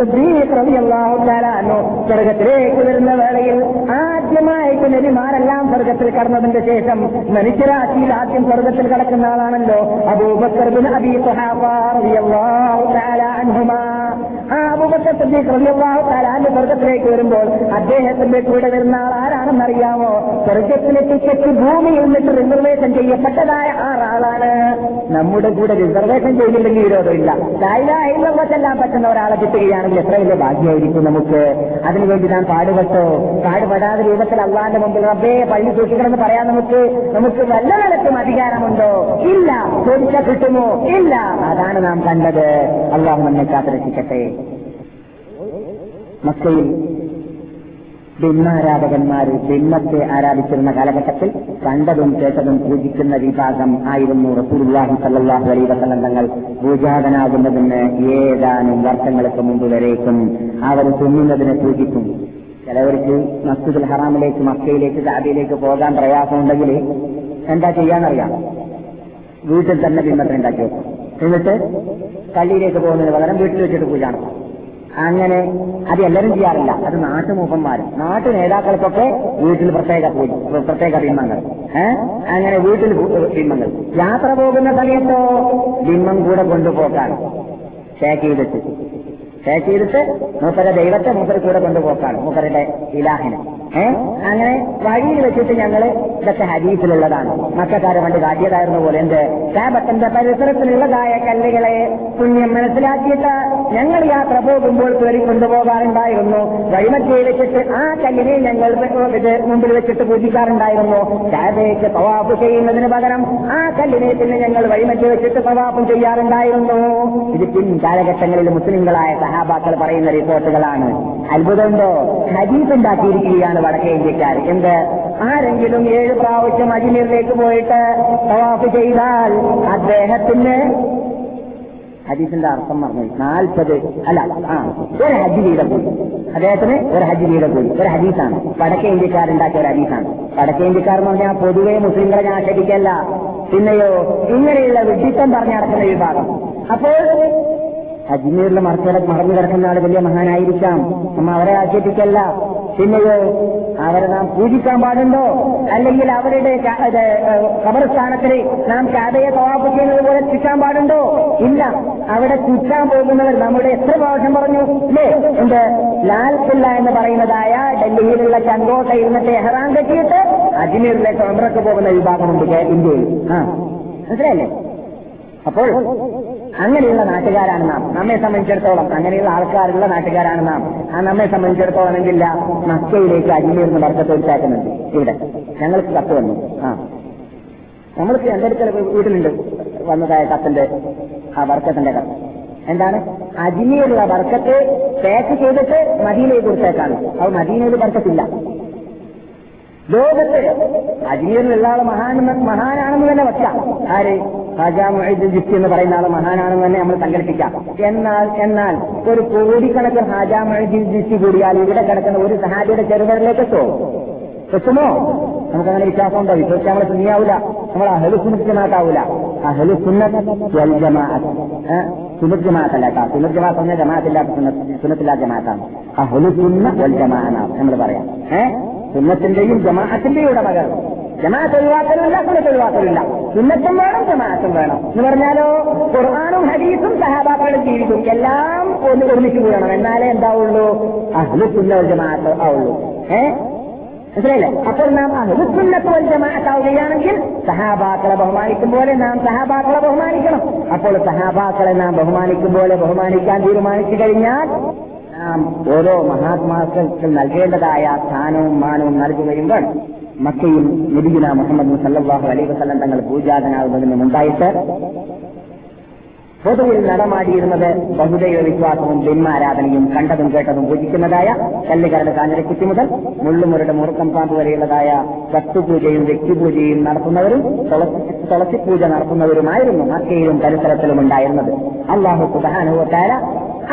സ്വർഗത്തിലേക്ക് വരുന്ന വേളയിൽ ആദ്യമായിട്ട് നബിമാരെല്ലാം സ്വർഗത്തിൽ കടന്നതിന്റെ ശേഷം മനുഷ്യരാശിയിൽ ആദ്യം സ്വർഗത്തിൽ കടക്കുന്ന ആളാണല്ലോ അബൂബക്കർ അബി സുഹാബ ആ അബൂബക്കർ സിദ്ദീഖ് റളിയല്ലാഹു താലാന്റെ സ്വർഗത്തിലേക്ക് വരുമ്പോൾ അദ്ദേഹത്തിന്റെ കൂടെ വരുന്ന ആൾ ആരാണെന്നറിയാമോ? സ്വർഗത്തിലെ ടിക്കറ്റ് ഭൂമിയിൽ നിന്നിട്ട് റിസർവേഷൻ ചെയ്യപ്പെട്ടതായ ആളാണ്. നമ്മുടെ കൂടെ റിസർവേഷൻ ചെയ്തില്ലെങ്കിൽ വിരോധമില്ല. ചെല്ലാൻ പറ്റുന്ന ഒരാളെ കിട്ടുകയാണെങ്കിൽ എത്ര വലിയ ഭാഗ്യമായിരിക്കും നമുക്ക്? അതിനുവേണ്ടി നാം പാടുപെട്ടോ? പാടുപെടാതെ രൂപത്തിൽ അള്ളാന്റെ മുമ്പിൽ റബ്ബേ പള്ളി സൂക്ഷിക്കണമെന്ന് പറയാൻ നമുക്ക് നമുക്ക് വല്ല നിലക്കും അധികാരമുണ്ടോ? ഇല്ല. ചോദിച്ചാൽ കിട്ടുമോ? ഇല്ല. അതാണ് നാം കണ്ടത്. അള്ളാഹു നമ്മെ കാത്തുരക്ഷിക്കട്ടെ. മക്കയിൽ ബിംബാരാധകന്മാർ ഭിന്നത്തെ ആരാധിച്ചിരുന്ന കാലഘട്ടത്തിൽ കണ്ടതും കേട്ടതും പൂജിക്കുന്ന വിഭാഗം ആയിരുന്നു റസൂലുള്ളാഹി സല്ലാഹു അലൈഹി വസല്ലം തങ്ങൾ. പൂജാതനാകുന്നതിന് ഏതാനും വർഷങ്ങൾക്ക് മുമ്പ് വരേക്കും അവർ തുന്നുന്നതിനെ പൂജിക്കും. ചിലവർക്ക് മസ്ജിദുൽ ഹറാമിലേക്ക് മക്കയിലേക്ക് കാബയിലേക്ക് പോകാൻ പ്രയാസമുണ്ടെങ്കിൽ എന്താ ചെയ്യാന്നറിയാം. വീട്ടിൽ തന്നെ ഭിന്നത്തിനുണ്ടാക്കി വെക്കും. എന്നിട്ട് കള്ളിയിലേക്ക് പോകുന്നതിന് പകരം വീട്ടിൽ വെച്ചിട്ട് പൂജ നടത്തും. അങ്ങനെ അത് എല്ലാവരും ചെയ്യാറില്ല. അത് നാട്ടുമൂപ്പന്മാർ നാട്ടു നേതാക്കൾക്കൊക്കെ വീട്ടിൽ പ്രത്യേക പൂജ പ്രത്യേക ബിംബങ്ങൾ. അങ്ങനെ വീട്ടിൽ ബിംബങ്ങൾ. യാത്ര പോകുന്ന സമയത്തോ ബിംബം കൂടെ കൊണ്ടുപോക്കാണ് ഷേക്ക് ചെയ്തിട്ട്. ഷേക്ക് ചെയ്തിട്ട് മൂപ്പരുടെ ദൈവത്തെ മൂപ്പര കൂടെ കൊണ്ടുപോക്കാണ് മൂപ്പരുടെ ഇലാഹിനെ. അങ്ങനെ വഴിയിൽ വെച്ചിട്ട് ഞങ്ങൾ ഇതൊക്കെ ഹരീഫിലുള്ളതാണ് മക്കാര് പണ്ട് കാട്ടിയതായിരുന്ന പോലെ എന്ത്? കാബത്തിന്റെ പരിസരത്തിലുള്ളതായ കല്ലുകളെ പുണ്യം മനസ്സിലാക്കിയിട്ട് ഞങ്ങൾ യാത്ര പോകുമ്പോൾ കയറി കൊണ്ടുപോകാറുണ്ടായിരുന്നു. വഴിമധ്യയിൽ വെച്ചിട്ട് ആ കല്ലിനെ ഞങ്ങൾ മുമ്പിൽ വെച്ചിട്ട് പൂജിക്കാറുണ്ടായിരുന്നു. കാബയ്ക്ക് പവാപ്പ് ചെയ്യുന്നതിന് പകരം ആ കല്ലിനെ പിന്നെ ഞങ്ങൾ വഴിമധ്യ വെച്ചിട്ട് പവാപ്പും ചെയ്യാറുണ്ടായിരുന്നു. ഇത് പിൻ കാലഘട്ടങ്ങളിൽ മുസ്ലിങ്ങളായ സഹാബാക്കൾ പറയുന്ന റിപ്പോർട്ടുകളാണ്. അത്ഭുതമുണ്ടോ ഹരീഫ് ഉണ്ടാക്കിയിരിക്കുകയാണ് വടക്കേ ഇന്ത്യക്കാർ. എന്ത്? ആരെങ്കിലും ഏഴ് പ്രാവശ്യം അജ്മീറിലേക്ക് പോയിട്ട് തവാഫ് ചെയ്താൽ അദ്ദേഹത്തിന് ഹദീസിന്റെ അർത്ഥം പറഞ്ഞു നാൽപ്പത് അല്ല ആ ഒരു ഹജ്ജ് വീതം കൂടി അദ്ദേഹത്തിന് ഒരു ഹജ്ജ് വീതം കൂടി ഒരു ഹദീസാണ്. വടക്കേ ഇന്ത്യക്കാരുണ്ടാക്കിയ ഒരു ഹദീസാണ്. വടക്കേ ഇന്ത്യക്കാർ എന്ന് പറഞ്ഞാൽ പൊതുവെ മുസ്ലിങ്ങളെ ഞാൻ ആക്ഷേപിക്കല്ല. പിന്നെയോ ഇങ്ങനെയുള്ള വിഡിത്തം പറഞ്ഞു നടക്കുന്ന വിഭാഗം. അപ്പോൾ അജ്മീറിൽ മറക്കട മറന്നു കിടക്കുന്ന ആൾ വലിയ മഹാനായിരിക്കാം. നമ്മ അവരെ ആക്ഷേപിക്കല്ല. പിന്നെയോ അവരെ നാം പൂജിക്കാൻ പാടുണ്ടോ? അല്ലെങ്കിൽ അവരുടെ കബർസ്ഥാനത്തിന് നാം കഥയെ തവാഫ് ചെയ്യുന്നത് പോലെ ചുറ്റാൻ പാടുണ്ടോ? ഇല്ല. അവിടെ ചുറ്റാൻ പോകുന്നവർ നമ്മുടെ എത്ര പ്രാവശ്യം പറഞ്ഞു? അല്ലേ എന്ത്? ലാൽക്കില്ല എന്ന് പറയുന്നതായ ഡൽഹിയിലുള്ള ചങ്കോട്ട ഇരുന്നിട്ട് എഹ്റാൻ കെട്ടിയിട്ട് അജ്മീറിലേക്ക് ഒമ്രക്ക് പോകുന്ന വിഭാഗമുണ്ട് ഇന്ത്യയിൽ. ആ മനസ്സിലായില്ലേ? അപ്പോൾ അങ്ങനെയുള്ള നാട്ടുകാരാണ് നാം. നമ്മെ സംബന്ധിച്ചിടത്തോളം അങ്ങനെയുള്ള ആൾക്കാരുള്ള നാട്ടുകാരാണ് നാം. ആ നമ്മെ സംബന്ധിച്ചിടത്തോളം മക്കയിലേക്ക് അജ്മീർന്ന് വർക്കത്ത് ഒരുക്കാക്കുന്നുണ്ട് ഇവിടെ. ഞങ്ങൾക്ക് കത്ത് വന്നു. ആ. നമ്മൾക്ക് അടുക്കൽ വീട്ടിലുണ്ട്. വന്നതായ കത്തിന്റെ ആ വർക്കത്തിന്റെ കത്ത്. എന്താണ്? അജ്മീറുള്ള വർക്കത്തെ പാക്ക് ചെയ്തിട്ട് മദീനയെ കൊടുത്തേക്കാണ് അത് മദീനയിൽ വർക്കത്തില്ല ലോകത്ത് അജ്മീറിലുള്ള മഹാനെന്ന് മഹാനാണെന്ന് തന്നെ വെക്കാം ആര്? ഹാജാ മൊഹീദ് ജിഫ്തി എന്ന് പറയുന്ന ആൾ മഹാനാണെന്ന് തന്നെ നമ്മൾ സങ്കല്പിക്കാം എന്നാൽ എന്നാൽ ഒരു കോടിക്കണക്കിന് ഹാജാ മൊഹീദ് ജിഫ്തി കൂടിയാൽ ഇവിടെ കിടക്കുന്ന ഒരു സഹാബിയുടെ ചെറുപരിലേക്ക് എത്തോ എത്തുമോ? നമുക്കങ്ങനെ വിശ്വാസം ഉണ്ടോ വിശ്വസിച്ച് നമ്മളെ സുന്നിയാവൂല. നമ്മൾ അഹലു സുന്നത്തിനാട്ടാവൂല അഹലു ഏ? സുന്നത്ത് ജമാഅത്തല്ല കേട്ടോ. സുന്നത്ത് ജമാഅത്ത് പറഞ്ഞാൽ ജമാഅത്തില്ലാത്ത സുന്നത്ത് സുന്നത്തില്ലാത്ത ജമാഅത്താണ്. അഹലു സുന്ന വൽ ജമാ നമ്മൾ പറയാം. ഏഹ് സുന്നത്തിന്റെയും ജമാഅത്തിന്റെയും ഉടമകൾ. ജമാഅത്ത് ഒഴിവാക്കലുമില്ല സുന്നത്ത് ഒഴിവാക്കലില്ല. സുന്നത്തും വേണം ജമാഅത്തും വേണം. എന്ന് പറഞ്ഞാലോ ഖുർആാനും ഹദീസും സഹാബാക്കളുടെ ജീവിതവും എല്ലാം ഒന്ന് ഒരുമിച്ച് കൂടണം. എന്നാലേ എന്താവുള്ളൂ? അഹ്ലു സുന്ന വൽ ജമാഅത്ത് ആവുള്ളൂ. ഏഹ് മനസ്സിലായില്ലേ? അപ്പോൾ നാം അഹ്ലുസുന്നത്ത് ജമാഅത്ത് ആവുകയാണെങ്കിൽ സഹാബാക്കളെ ബഹുമാനിക്കും പോലെ നാം സഹാബാക്കളെ ബഹുമാനിക്കണം. അപ്പോൾ സഹാബാക്കളെ നാം ബഹുമാനിക്കും പോലെ ബഹുമാനിക്കാൻ തീരുമാനിച്ചു കഴിഞ്ഞാൽ നാം ഓരോ മഹാത്മാക്കൾക്ക് നൽകേണ്ടതായ സ്ഥാനവും മാനവും നൽകുകയും വേണം മക്കയും നബിഗുന മുഹമ്മദ് സല്ലാഹു അലൈഹി വസല്ലം തങ്ങൾ പൂജാതനാകുന്നതിന് മുമ്പായിട്ട് പൊതുവിൽ നടമാടിയിരുന്നത് ബഹുദൈവ വിശ്വാസവും ബിന്മാരാധനയും കണ്ടതും കേട്ടതും പൂജിക്കുന്നതായ കല്ലുകാരുടെ കാഞ്ഞിരക്കുറ്റി മുതൽ മുള്ളുമുരുടെ മുറുക്കം പാമ്പ് വരെയുള്ളതായ വസ്തുപൂജയും വ്യക്തിപൂജയും നടത്തുന്നവരും തുളസി തുളസിപ്പൂജ നടത്തുന്നവരുമായിരുന്നു മക്കയിലും പരിസരത്തിലും ഉണ്ടായിരുന്നത്. അള്ളാഹു സുബാനുവത്താര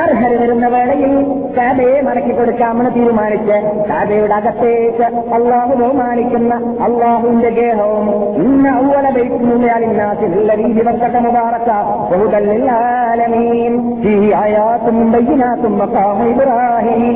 അർഹർ വരുന്ന വേളയിൽ കാബയെ മടക്കി കൊടുക്കാമെന്ന് തീരുമാനിച്ച് കാബയുടെ അകത്തേക്ക് അള്ളാഹു ബഹുമാനിക്കുന്ന അള്ളാഹുവിന്റെ ഗേഹവും ഇന്ന ഔവല ബൈക്കുന്നില്ല രീതിവക്കട്ട മുബാറക്ക ഇബ്രാഹിം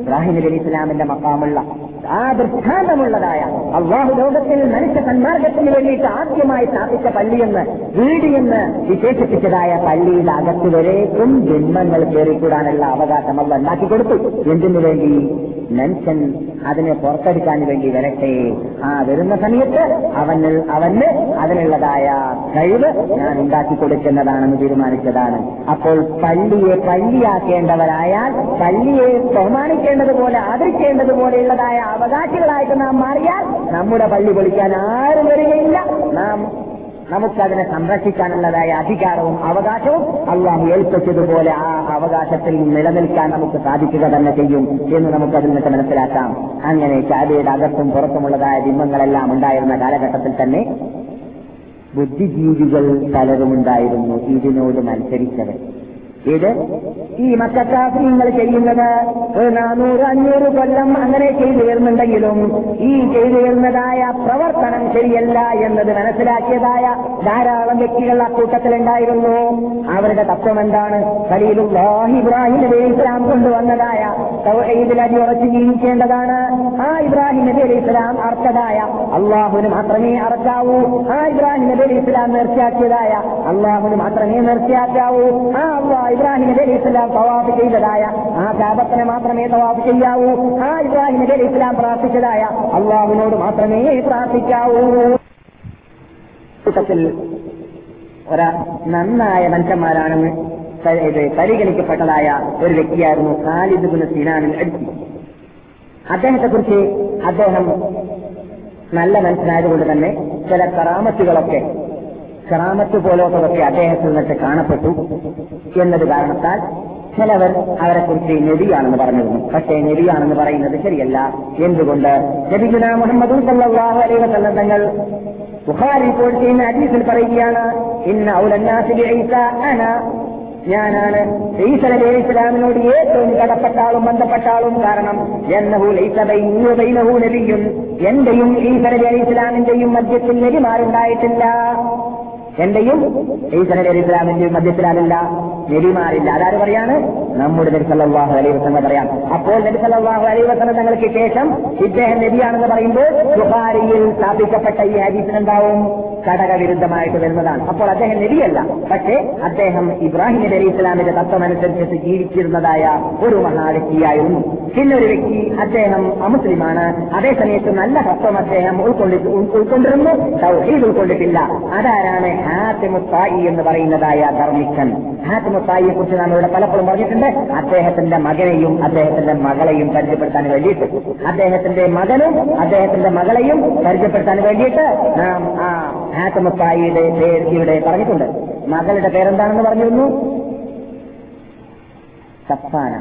ഇബ്രാഹിം. അലി ഇസ്ലാമിന്റെ മക്കാമുള്ള ആ ദൃഷ്ടാന്തമുള്ളതായ അള്ളാഹു ലോകത്തിൽ മനുഷ്യ സന്മാർഗത്തിന് വേണ്ടിയിട്ട് ആദ്യമായി സ്ഥാപിച്ച പള്ളിയെന്ന് വീടിയെന്ന് വിശേഷിപ്പിച്ചതായ പള്ളിയുടെ അകത്ത് വരേക്കും ജന്മങ്ങൾ കയറിക്കൂടാനുള്ള അവകാശം അല്ല ഉണ്ടാക്കി കൊടുത്തു. എന്തിനു വേണ്ടി? മനുഷ്യൻ അതിനെ പുറത്തെടുക്കാൻ വേണ്ടി വരട്ടെ. ആ വരുന്ന സമയത്ത് അവന് അവന് അതിനുള്ളതായ കഴിവ് ഞാൻ ഉണ്ടാക്കി കൊടുക്കുന്നതാണെന്ന് തീരുമാനിച്ചതാണ്. അപ്പോൾ പള്ളിയെ പള്ളിയാക്കേണ്ടവരായാൽ പള്ളിയെ ബഹുമാനിക്കേണ്ടതുപോലെ ആദരിക്കേണ്ടതുപോലെയുള്ളതായ അവകാശികളായിട്ട് നാം മാറിയാൽ നമ്മുടെ പള്ളി പൊളിക്കാൻ ആരും വരികയില്ല. നാം നമുക്കതിനെ സംരക്ഷിക്കാനുള്ളതായ അധികാരവും അവകാശവും അള്ളാഹു ഏൽപ്പിച്ചതുപോലെ ആ അവകാശത്തിൽ നിലനിൽക്കാൻ നമുക്ക് സാധിക്കുക തന്നെ ചെയ്യും എന്ന് നമുക്കതിൽ നിന്ന് മനസ്സിലാക്കാം. അങ്ങനെ ചാബയുടെ അകത്തും പുറത്തുമുള്ളതായ ബിംബങ്ങളെല്ലാം ഉണ്ടായിരുന്ന കാലഘട്ടത്തിൽ തന്നെ ബുദ്ധിജീവികൾ പലരും ഉണ്ടായിരുന്നു ഇതിനോട് മത്സരിച്ചവർ. ഇത് ഈ മക്കാഫിങ്ങൾ ചെയ്യുന്നത് ഒരു നാനൂറ് അഞ്ഞൂറ് കൊല്ലം അങ്ങനെ ചെയ്തു വരുന്നുണ്ടെങ്കിലും ഈ ചെയ്തു വരുന്നതായ പ്രവർത്തനം ശരിയല്ല എന്നത് മനസ്സിലാക്കിയതായ ധാരാളം വ്യക്തികൾ ആ കൂട്ടത്തിലുണ്ടായിരുന്നു. അവരുടെ തത്വം എന്താണ്? ഇബ്രാഹിം നബി ഇസ്ലാം കൊണ്ടുവന്നതായ തൗഹീദിൽ അടിയുറച്ച് ജീവിക്കേണ്ടതാണ്. ആ ഇബ്രാഹിം നബി അലി ഇസ്ലാം അർത്ഥതായ അള്ളാഹുവിന് മാത്രമേ അറക്കാവൂ. ആ ഇബ്രാഹിം നബി അലി ഇസ്ലാം നേർച്ചയാക്കിയതായ അള്ളാഹുവിന് മാത്രമേ നേർച്ചയാക്കാവൂ. ആ അള്ളാഹ് ഇബ്രാഹിം നബി അലൈഹി ഇസ്ലാം തവാഫ് ചെയ്തതായ ആ കാബത്തിനെ മാത്രമേ തവാഫ് ചെയ്യാവൂ. ആ ഇബ്രാഹിം നബി അലൈഹി ഇസ്ലാം പ്രാർത്ഥിച്ചതായ അള്ളാഹുവിനോട് മാത്രമേ പ്രാർത്ഥിക്കാവൂ. ഒരാ നന്നായ മനുഷ്യന്മാരാണെന്ന് പരിഗണിക്കപ്പെട്ടതായ ഒരു വ്യക്തിയായിരുന്നു ഖാലിദ് ബിൻ സിനാനിൽ അടുത്തി അദ്ദേഹത്തെ കുറിച്ച് അദ്ദേഹം നല്ല മനസ്സിലായതുകൊണ്ട് തന്നെ ചില കറാമത്തുകളൊക്കെ കറാമത്ത് പോലത്തതൊക്കെ അദ്ദേഹത്തിൽ നിന്നിട്ട് കാണപ്പെട്ടു. എന്നത് കാരണത്താൽ ചിലവർ അവരെ കുറിച്ച് നബിയാണെന്ന് പറഞ്ഞിരുന്നു. പക്ഷേ നബിയാണെന്ന് പറയുന്നത് ശരിയല്ല. എന്തുകൊണ്ട്? നബിഗുന മുഹമ്മദ് വസല്ലം തങ്ങൾ ബുഖാരി റിപ്പോർട്ട് ചെയ്യുന്ന ഹദീസിൽ പറയുകയാണ് ഇന്ന ഔലന്നാസി ബിഈസ അന. ഞാനാണ് ഈസ നബി ഇസ്ലാമിനോട് ഏറ്റവും കടപ്പെട്ട ആളും ബന്ധപ്പെട്ട ആളും കാരണം എന്നഹു നബിയും എന്റെയും ഈസ നബി ഇസ്ലാമിന്റെയും മധ്യത്തിൽ നബിമാരുണ്ടായിട്ടില്ല. എന്റെയും ഈസ അലൈഹി ഇസ്ലാമിന്റെയും മധ്യത്തിലാണില്ല നബിമാരില്ല. അതാര് പറയാണ്? നമ്മുടെ നബി സല്ലല്ലാഹു അലൈഹി വസല്ലം പറയാം. അപ്പോൾ നബി സല്ലല്ലാഹു അലൈഹി വസല്ലം തങ്ങൾക്ക് ശേഷം ഇദ്ദേഹം നബിയാണെന്ന് പറയുമ്പോൾ ബുഖാരിയിൽ സ്ഥാപിക്കപ്പെട്ട ഈ ഹദീസിനുണ്ടാവും ഘടകവിരുദ്ധമായിട്ട് വരുന്നതാണ്. അപ്പോൾ അദ്ദേഹം നബിയല്ല പക്ഷേ അദ്ദേഹം ഇബ്രാഹിം നബി അലൈഹി ഇസ്ലാമിന്റെ തത്വമനുസരിച്ച് ജീവിച്ചിരുന്നതായ ഒരു മഹാവ്യക്തിയായിരുന്നു. പിന്നെ ഒരു വ്യക്തി അദ്ദേഹം അമുസ്ലിമാണ്. അതേസമയത്ത് നല്ല തത്വം അദ്ദേഹം ഉൾക്കൊണ്ടി ഉൾ- ഉൾക്കൊണ്ടിരുന്നു. ഉൾക്കൊണ്ടിട്ടില്ല. അതാരാണ്? ഹാത്തിമുത്തായി എന്ന് പറയുന്നതായ ധർമ്മിക്കൻ ഹാത്തിമുത്തായിയെ കുറിച്ച് നാം ഇവിടെ പലപ്പോഴും പറഞ്ഞിട്ടുണ്ട്. അദ്ദേഹത്തിന്റെ മകനെയും അദ്ദേഹത്തിന്റെ മകളെയും പരിചയപ്പെടുത്താൻ വേണ്ടിയിട്ട്. അദ്ദേഹത്തിന്റെ മകനും അദ്ദേഹത്തിന്റെ മകളെയും പരിചയപ്പെടുത്താൻ വേണ്ടിയിട്ട് നാം ആ ഹാത്തിമുത്തായിയുടെ പേര് ഇവിടെ പറഞ്ഞിട്ടുണ്ട്. മകളുടെ പേരെന്താണെന്ന് പറഞ്ഞിരുന്നു? സഫാന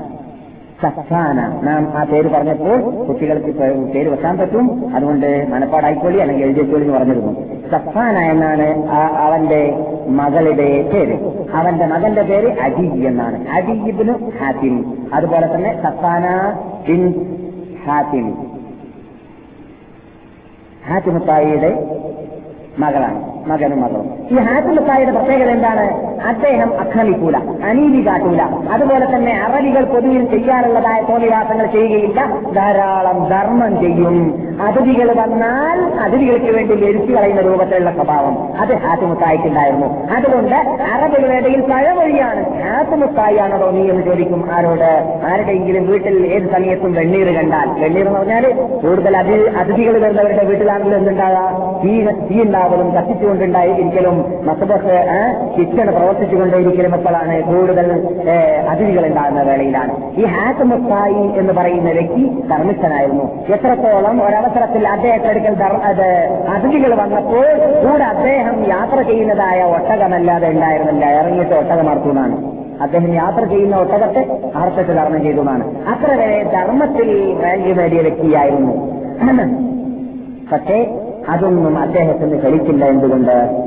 സഫാന നാം ആ പേര് പറഞ്ഞപ്പോൾ കുട്ടികൾക്ക് പേര് വെക്കാൻ പറ്റും. അതുകൊണ്ട് മനപ്പാടായിക്കോളി അല്ലെങ്കിൽ എഴുതിക്കോളി എന്ന് പറഞ്ഞിരുന്നു. സഫാന എന്നാണ് അവന്റെ മകളുടെ പേര്. അവന്റെ മകന്റെ പേര് അജി എന്നാണ്. അജീബിന് ഹാത്തിം. അതുപോലെ തന്നെ സഫാന ബിൻ ഹാത്തിം. ഹാത്തിമുത്തായിയുടെ മകളാണ്. മകനും മകളും. ഈ ഹാത്തിമുത്തായിയുടെ പ്രത്യേകത എന്താണ്? അദ്ദേഹം അക്രമിക്കൂല അനീതി കാട്ടൂല അതുപോലെ തന്നെ അറബികൾ പൊതുവിൽ ചെയ്യാറുള്ളതായ തോന്നിവാസങ്ങൾ ചെയ്യുകയില്ല. ധാരാളം ധർമ്മം ചെയ്യും. അതിഥികൾ വന്നാൽ അതിഥികൾക്ക് വേണ്ടി ലരിച്ചു കളയുന്ന രൂപത്തിലുള്ള സ്വഭാവം അത് ഹാത്തിമുത്തായിക്കുണ്ടായിരുന്നു അതുകൊണ്ട് അറബികളുടെ ഇടയിൽ പഴമൊഴിയാണ്. ഹാത്തിമുത്തായിയാണോ നീ എന്ന് ചോദിക്കും ആരോട്? ആരുടെയെങ്കിലും വീട്ടിൽ ഏത് സമയത്തും വെണ്ണീർ കണ്ടാൽ. വെണ്ണീർ എന്ന് പറഞ്ഞാൽ കൂടുതൽ അതി അതിഥികൾ വരുന്നവരുടെ വീട്ടിലാണെങ്കിലും എന്തുണ്ടാകാം തീ തീ ഉണ്ടാവലും കത്തിച്ചുകൊണ്ടുണ്ടായി ഇരിക്കലും മസബസ് ശിക്ഷണ പ്രവർത്തിച്ചുകൊണ്ടേയിരിക്കലും എപ്പോഴാണ് കൂടുതൽ അതിഥികൾ ഉണ്ടാകുന്ന വേളയിലാണ്. ഈ ഹാസ് മുസ്തായി എന്ന് പറയുന്ന വ്യക്തി കർമ്മിച്ചനായിരുന്നു എത്രത്തോളം ഒരവസരത്തിൽ അദ്ദേഹത്തെടുക്കൽ അതിഥികൾ വന്നപ്പോൾ കൂടെ അദ്ദേഹം യാത്ര ചെയ്യുന്നതായ ഒട്ടകമല്ലാതെ ഉണ്ടായിരുന്നില്ല. ഇറങ്ങിയിട്ട് ഒട്ടകം അർത്തുന്നാണ് അദ്ദേഹം യാത്ര ചെയ്യുന്ന ഒട്ടകത്തെ അർത്ഥത്തിൽ ധർമ്മം ചെയ്തതാണ് അത്ര വരെ ധർമ്മത്തിൽ റാങ്ക് നേടിയ വ്യക്തിയായിരുന്നു. പക്ഷേ അതൊന്നും അദ്ദേഹത്തിന് കളിക്കില്ല എന്തുകൊണ്ട്?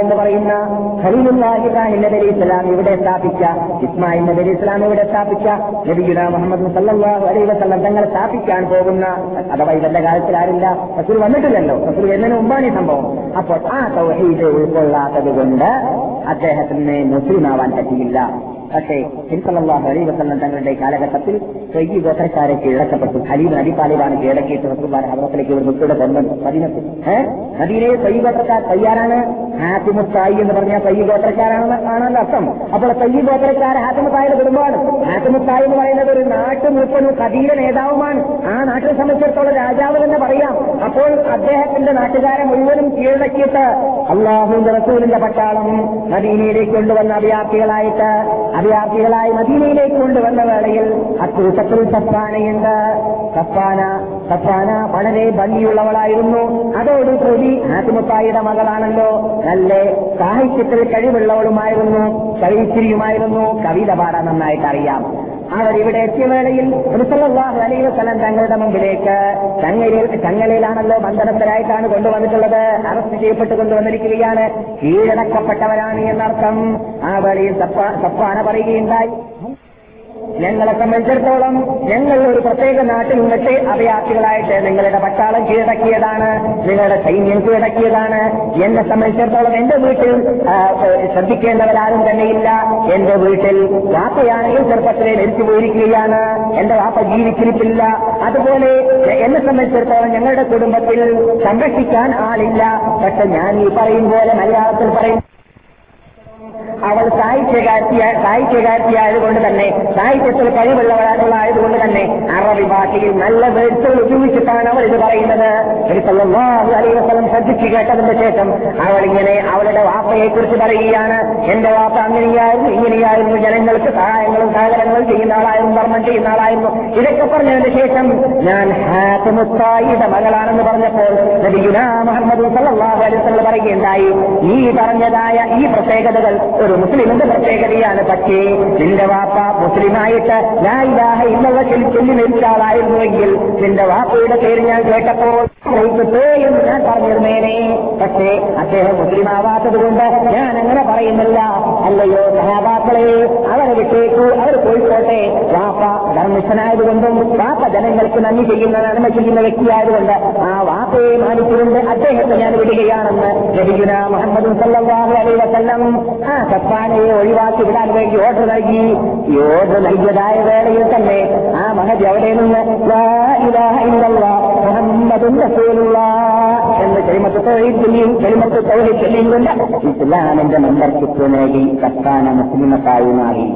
എന്ന് പറയുന്ന നബി ഇസ്ലാം ഇവിടെ സ്ഥാപിച്ച? ഇസ്മായിൽ നബി അലി ഇസ്ലാം ഇവിടെ സ്ഥാപിച്ച? നബിയുല മുഹമ്മദ് സല്ലല്ലാഹു അലൈഹി വസല്ലം തങ്ങൾ സ്ഥാപിക്കാൻ പോകുന്ന അഥവാ ഇവരുടെ കാലത്തിൽ ആരില്ല റസൂൽ വന്നിട്ടില്ലല്ലോ. റസൂൽ എന്നതിന് മുമ്പാണ് ഈ സംഭവം. അപ്പോൾ ആ തൗഹീദ് ഉൾക്കൊള്ളാത്തത് കൊണ്ട് അദ്ദേഹത്തിന് മുസ്ലിമാവാൻ പറ്റിയില്ല. പക്ഷേ ഹിൻസലാഹു അലൈ വസ്ലം തങ്ങളുടെ കാലഘട്ടത്തിൽ സ്വയ്യ ഗോത്രക്കാരെ കീഴടക്കപ്പെട്ടു ഹലീബ് നബി താലിബാണ് കീഴടക്കിയിട്ട് റസൂബാൻ ഹബറത്തിലേക്ക് ഒരു മുത്തയുടെ ബന്ധം മദീനത്തിൽ ഏഹ് മദീനയെ സ്വയ്യ ഗോത്രക്കാർ തയ്യാറാണ്? ഹാത്തിമുത്തായി എന്ന് പറഞ്ഞാൽ സ്വയ്യ ഗോത്രക്കാരാണെന്ന് ആണല്ലോ അർത്ഥം. അപ്പോൾ സ്വയ്യ ഗോത്രക്കാർ ഹാത്തിമുത്തായുടെ കുടുംബമാണ് ഹാത്തിമുത്തായി എന്ന് പറയുന്നത് ഒരു നാട്ടുമൂപ്പനും കഥീര നേതാവുമാണ്. ആ നാട്ടിനെ സംബന്ധിച്ചിടത്തോളം രാജാവ് തന്നെ പറയാം. അപ്പോൾ അദ്ദേഹത്തിന്റെ നാട്ടുകാരെ മുഴുവനും കീഴടക്കിയിട്ട് അള്ളാഹു റസൂലിന്റെ പട്ടാളം മദീനയിലേക്ക് കൊണ്ടുവന്ന അഭയാർത്ഥികളായിട്ട് അഭയാർത്ഥികളായി മദീനയിലേക്ക് കൊണ്ടുവന്ന വേളയിൽ അക്കൂട്ടത്തിൽ സഫാനയുണ്ട് സഫാന സഫാന വളരെ ഭംഗിയുള്ളവളായിരുന്നു. അതോടുകൂടി ഹാത്തിമുത്തായിയുടെ മകളാണല്ലോ. നല്ല സാഹിത്യത്തിൽ കഴിവുള്ളവളുമായിരുന്നു കവിച്ചിരിയുമായിരുന്നു കവിത പാടാൻ നന്നായിട്ട് അറിയാം അവരിവിടെ എത്തിയ വേളയിൽ വസല്ലം തങ്ങളുടെ മുമ്പിലേക്ക് ചങ്ങലയിൽ ചങ്ങലയിലാണല്ലോ ബന്ധനസ്ഥരായിട്ടാണ് കൊണ്ടുവന്നിട്ടുള്ളത്. അറസ്റ്റ് ചെയ്യപ്പെട്ട് കൊണ്ടുവന്നിരിക്കുകയാണ്. കീഴടക്കപ്പെട്ടവരാണ് എന്നർത്ഥം. ആ വേളയിൽ സഫാന പറയുകയുണ്ടായി. ഞങ്ങളെ സംബന്ധിച്ചിടത്തോളം ഞങ്ങൾ ഒരു പ്രത്യേക നാട്ടിൽ നിന്നിട്ട് അഭയാർത്ഥികളായിട്ട് നിങ്ങളുടെ പട്ടാളം കീഴടക്കിയതാണ് നിങ്ങളുടെ സൈന്യം കീഴടക്കിയതാണ്. എന്നെ സംബന്ധിച്ചിടത്തോളം എന്റെ വീട്ടിൽ ശ്രദ്ധിക്കേണ്ടവരാരും തന്നെയില്ല. എന്റെ വീട്ടിൽ വാപ്പയാണെങ്കിൽ ചെറുപ്പത്തിലെ മരിച്ചു പോയിരിക്കുകയാണ്. എന്റെ വാപ്പ ജീവിച്ചിരിപ്പില്ല. അതുപോലെ എന്നെ സംബന്ധിച്ചിടത്തോളം ഞങ്ങളുടെ കുടുംബത്തിൽ സംരക്ഷിക്കാൻ ആളില്ല. പക്ഷെ ഞാൻ ഈ പറയും പോലെ മലയാളത്തിൽ പറയും അവൾ സാഹിത്യകാർത്തിയ സാഹിത്യകാർത്തിയായതുകൊണ്ട് തന്നെ സാഹിത്യത്തിൽ കഴിവുള്ളവരായതുകൊണ്ട് തന്നെ അറബി ഭാഷയിൽ നല്ല വേഴ്സുകൾ ഉപയോഗിച്ചിട്ടാണ് അവൾ ഇത് പറയുന്നത്. അലൈവസം ശ്രദ്ധിച്ചു കേട്ടതിന് ശേഷം അവൾ ഇങ്ങനെ അവളുടെ വാപ്പയെ കുറിച്ച് പറയുകയാണ്. എന്റെ വാപ്പ അങ്ങനെയായിരുന്നു ഇങ്ങനെയായിരുന്നു ജനങ്ങൾക്ക് സഹായങ്ങളും സഹകരണങ്ങളും ചെയ്യുന്ന ആളായിരുന്നു ധർമ്മം ചെയ്യുന്ന ആളായിരുന്നു. ഇതൊക്കെ പറഞ്ഞതിന് ശേഷം ഞാൻ ഹാത്തമുത്തായിയുടെ മകളാണെന്ന് പറഞ്ഞപ്പോൾ മുഹമ്മദ് സല്ലല്ലാഹു അലൈഹി വസല്ലം പറയുകയുണ്ടായി. നീ പറഞ്ഞതായ ഈ പ്രത്യേകതകൾ ഒരു മുസ്ലിമിന്റെ പ്രത്യേകതയാണ്. പക്ഷേ നിന്റെ വാപ്പ മുസ്ലിമായിട്ട് ഞാൻ ഇതാഹ ഇന്നുള്ള ചൊല്ലി മരിച്ച ആളായിരുന്നുവെങ്കിൽ നിന്റെ വാപ്പയുടെ പേര് ഞാൻ കേട്ടപ്പോൾ എന്ന് ഞാൻ പറഞ്ഞിരുന്നേനെ. പക്ഷേ അദ്ദേഹം മുസ്ലിം ആവാത്തത് കൊണ്ട് ഞാൻ അങ്ങനെ പറയുന്നില്ല. അല്ലയോ സഹാബാക്കളെ അവരെ വിട്ടേക്കു അവർ പോയിക്കോട്ടെ. വാപ്പ ധർമ്മിഷ്ഠനായതുകൊണ്ടും വാപ്പ ജനങ്ങൾക്ക് നന്ദി ചെയ്യുന്ന നന്മ ചെയ്യുന്ന വ്യക്തിയായതുകൊണ്ട് ആ വാപ്പയെ മാനിച്ചുകൊണ്ട് അദ്ദേഹത്തെ ഞാൻ വിടുകയാണെന്ന് ലഭിക്കുന്ന മുഹമ്മദ് സല്ലല്ലാഹു അലൈഹി വസല്ലം ആ സഫാനയെ ഒഴിവാക്കി വിടാൻ വേണ്ടി ഓർഡർ നൽകി. ഈ ഓർഡർ നൽകിയതായ വേളയിൽ തന്നെ ആ മഹജ് അവിടെ നിന്ന് ചൊല്ലിയും കൊണ്ട് ഇസ്ലാമിന്റെ മെമ്പർഷിപ്പ് നേടി സഫാന മുസ്ലിമത്തായി മാറി.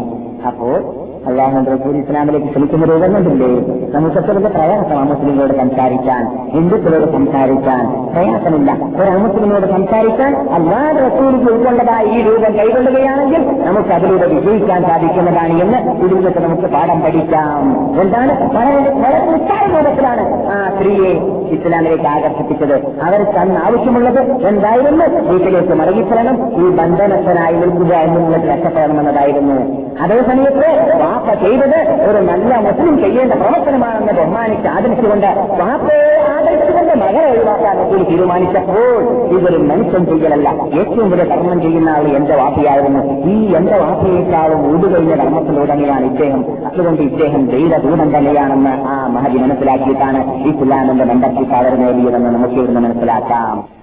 അപ്പോൾ അള്ളാഹുന്റെ റസൂൽ ഇസ്ലാമിലേക്ക് ക്ഷണിക്കുന്ന രൂപങ്ങളില്ലേ നമുക്ക് ചെറുത് പ്രയാസമാണ് മുസ്ലിങ്ങളോട് സംസാരിക്കാൻ. ഹിന്ദുക്കളോട് സംസാരിക്കാൻ. പ്രയാസമില്ല. ഒരു മുസ്ലിമിനോട് സംസാരിക്കാൻ അള്ളാഹ് റസൂലിക്ക് ഉൾക്കൊണ്ടതായ ഈ രൂപം കൈകൊള്ളുകയാണെങ്കിൽ നമുക്ക് അതിലൂടെ വിജയിക്കാൻ സാധിക്കുന്നതാണ് എന്ന് ഇതിൽ നമുക്ക് പാഠം പഠിക്കാം. എന്താണ്? വളരെ വളരെ നിസ്സാര രൂപത്തിലാണ് ആ സ്ത്രീയെ ഇസ്ലാമിലേക്ക് ആകർഷിപ്പിച്ചത്. അവർക്ക് അന്ന് ആവശ്യമുള്ളത് എന്തായിരുന്നു? വീട്ടിലേക്ക് മടങ്ങിച്ചെല്ലണം ഈ ബന്ധനസ്ഥനായി നിൽക്കുക എന്നുള്ളത് രക്ഷപ്പെടണമെന്നതായിരുന്നു. അതേസമയത്ത് വാപ്പ ചെയ്തത് ഒരു നല്ല മുസ്ലിം ചെയ്യേണ്ട പ്രവർത്തനമാണെന്ന് ബഹുമാനിച്ച് ആദരിച്ചുകൊണ്ട് വാപ്പയെ ആദരിച്ചുകൊണ്ട് മകളെ ഒഴിവാക്കാൻ കൂടി തീരുമാനിച്ചപ്പോൾ ഇതൊരു മനുഷ്യൻ ചെയ്യലല്ല. ഏറ്റവും വലിയ കർമ്മം ചെയ്യുന്ന ആൾ എന്റെ വാപ്പിയായിരുന്നു. ഈ എന്റെ വാപ്പിയേക്കാളും ഊടുകഴിഞ്ഞ കർമ്മത്തിലുടനെയാണ് ഇദ്ദേഹം. അതുകൊണ്ട് ഇദ്ദേഹം ദൈവദൂതം തന്നെയാണെന്ന് ആ മഹതി മനസ്സിലാക്കിയിട്ടാണ് ഇസ്ലാമിന്റെ അവർ നേടിയതെന്ന് നമുക്ക് ഇവിടുന്ന് മനസ്സിലാക്കാം.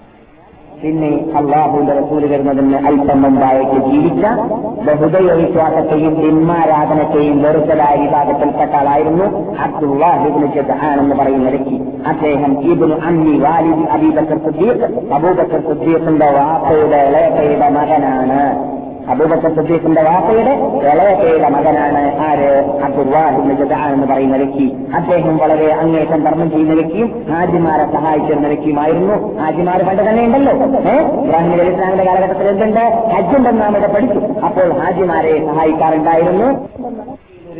പിന്നെ അള്ളാഹുവിന്റെ റസൂൽ വരുന്നതിന് അല്പം മുമ്പായിട്ട് ജീവിച്ച ബഹുദൈവ വിശ്വാസത്തെയും ബിന്മാരാധനത്തെയും വെറുത്തലായ വിഭാഗത്തിൽപ്പെട്ട ആളായിരുന്നു അബ്ദുല്ലാഹിബിന് എന്ന് പറയുന്ന വ്യക്തി. അദ്ദേഹം ഇബുൽ അമ്മി വാലിദ് അബീബക്കർ സുദ്ദീഖ് അബൂബക്കർ സുദ്ദീഖിന്റെ വാപ്പയുടെ ഇളയക്കയുടെ മകനാണ്. അബൂബക്കർ സുദ്ദീഖിന്റെ വാപ്പയുടെ ഇളയക്കയുടെ മകനാണ് ആര്? അബ്ദുല്ലാഹിബിന് എന്ന് പറയുന്ന വ്യക്തി. അദ്ദേഹം വളരെ അങ്ങേറ്റം ധർമ്മം ചെയ്യുന്ന വ്യക്തിയും ഹാജിമാരെ സഹായിച്ചിരുന്ന വ്യക്തിയുമായിരുന്നു. ഹാജിമാർ പണ്ട് തന്നെ ഉണ്ടല്ലോ. ഇബ്രാഹിം ഇസ്ലാമിന്റെ കാലഘട്ടത്തിൽ എന്തുണ്ട്? ഹജ്ജുണ്ടെന്ന് നാം ഇവിടെ പഠിച്ചു. അപ്പോൾ ഹാജിമാരെ സഹായിക്കാറുണ്ടായിരുന്നു.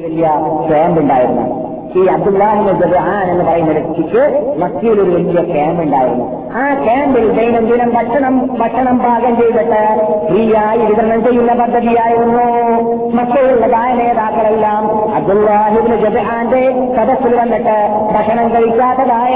വലിയ ക്യാമ്പ് ഉണ്ടായിരുന്നു. ഈ അബ്ദുല്ലാഹിന്റെ ജബാൻ എന്ന് പറയുന്ന വ്യക്തിക്ക് മക്കയിൽ വലിയ ക്യാമ്പ് ഉണ്ടായിരുന്നു. ആ ക്യാമ്പിൽ ദൈനംദിനം ഭക്ഷണം ഭക്ഷണം പാകം ചെയ്തിട്ട് ഫ്രീയായി വിതരണം ചെയ്യുന്ന പദ്ധതിയായിരുന്നു. മക്കയിലുള്ളതായ നേതാക്കളെല്ലാം അബ്ദുല്ലാഹിബിന് ജബാന്റെ സദസ്സിൽ വന്നിട്ട് ഭക്ഷണം കഴിക്കാത്തതായ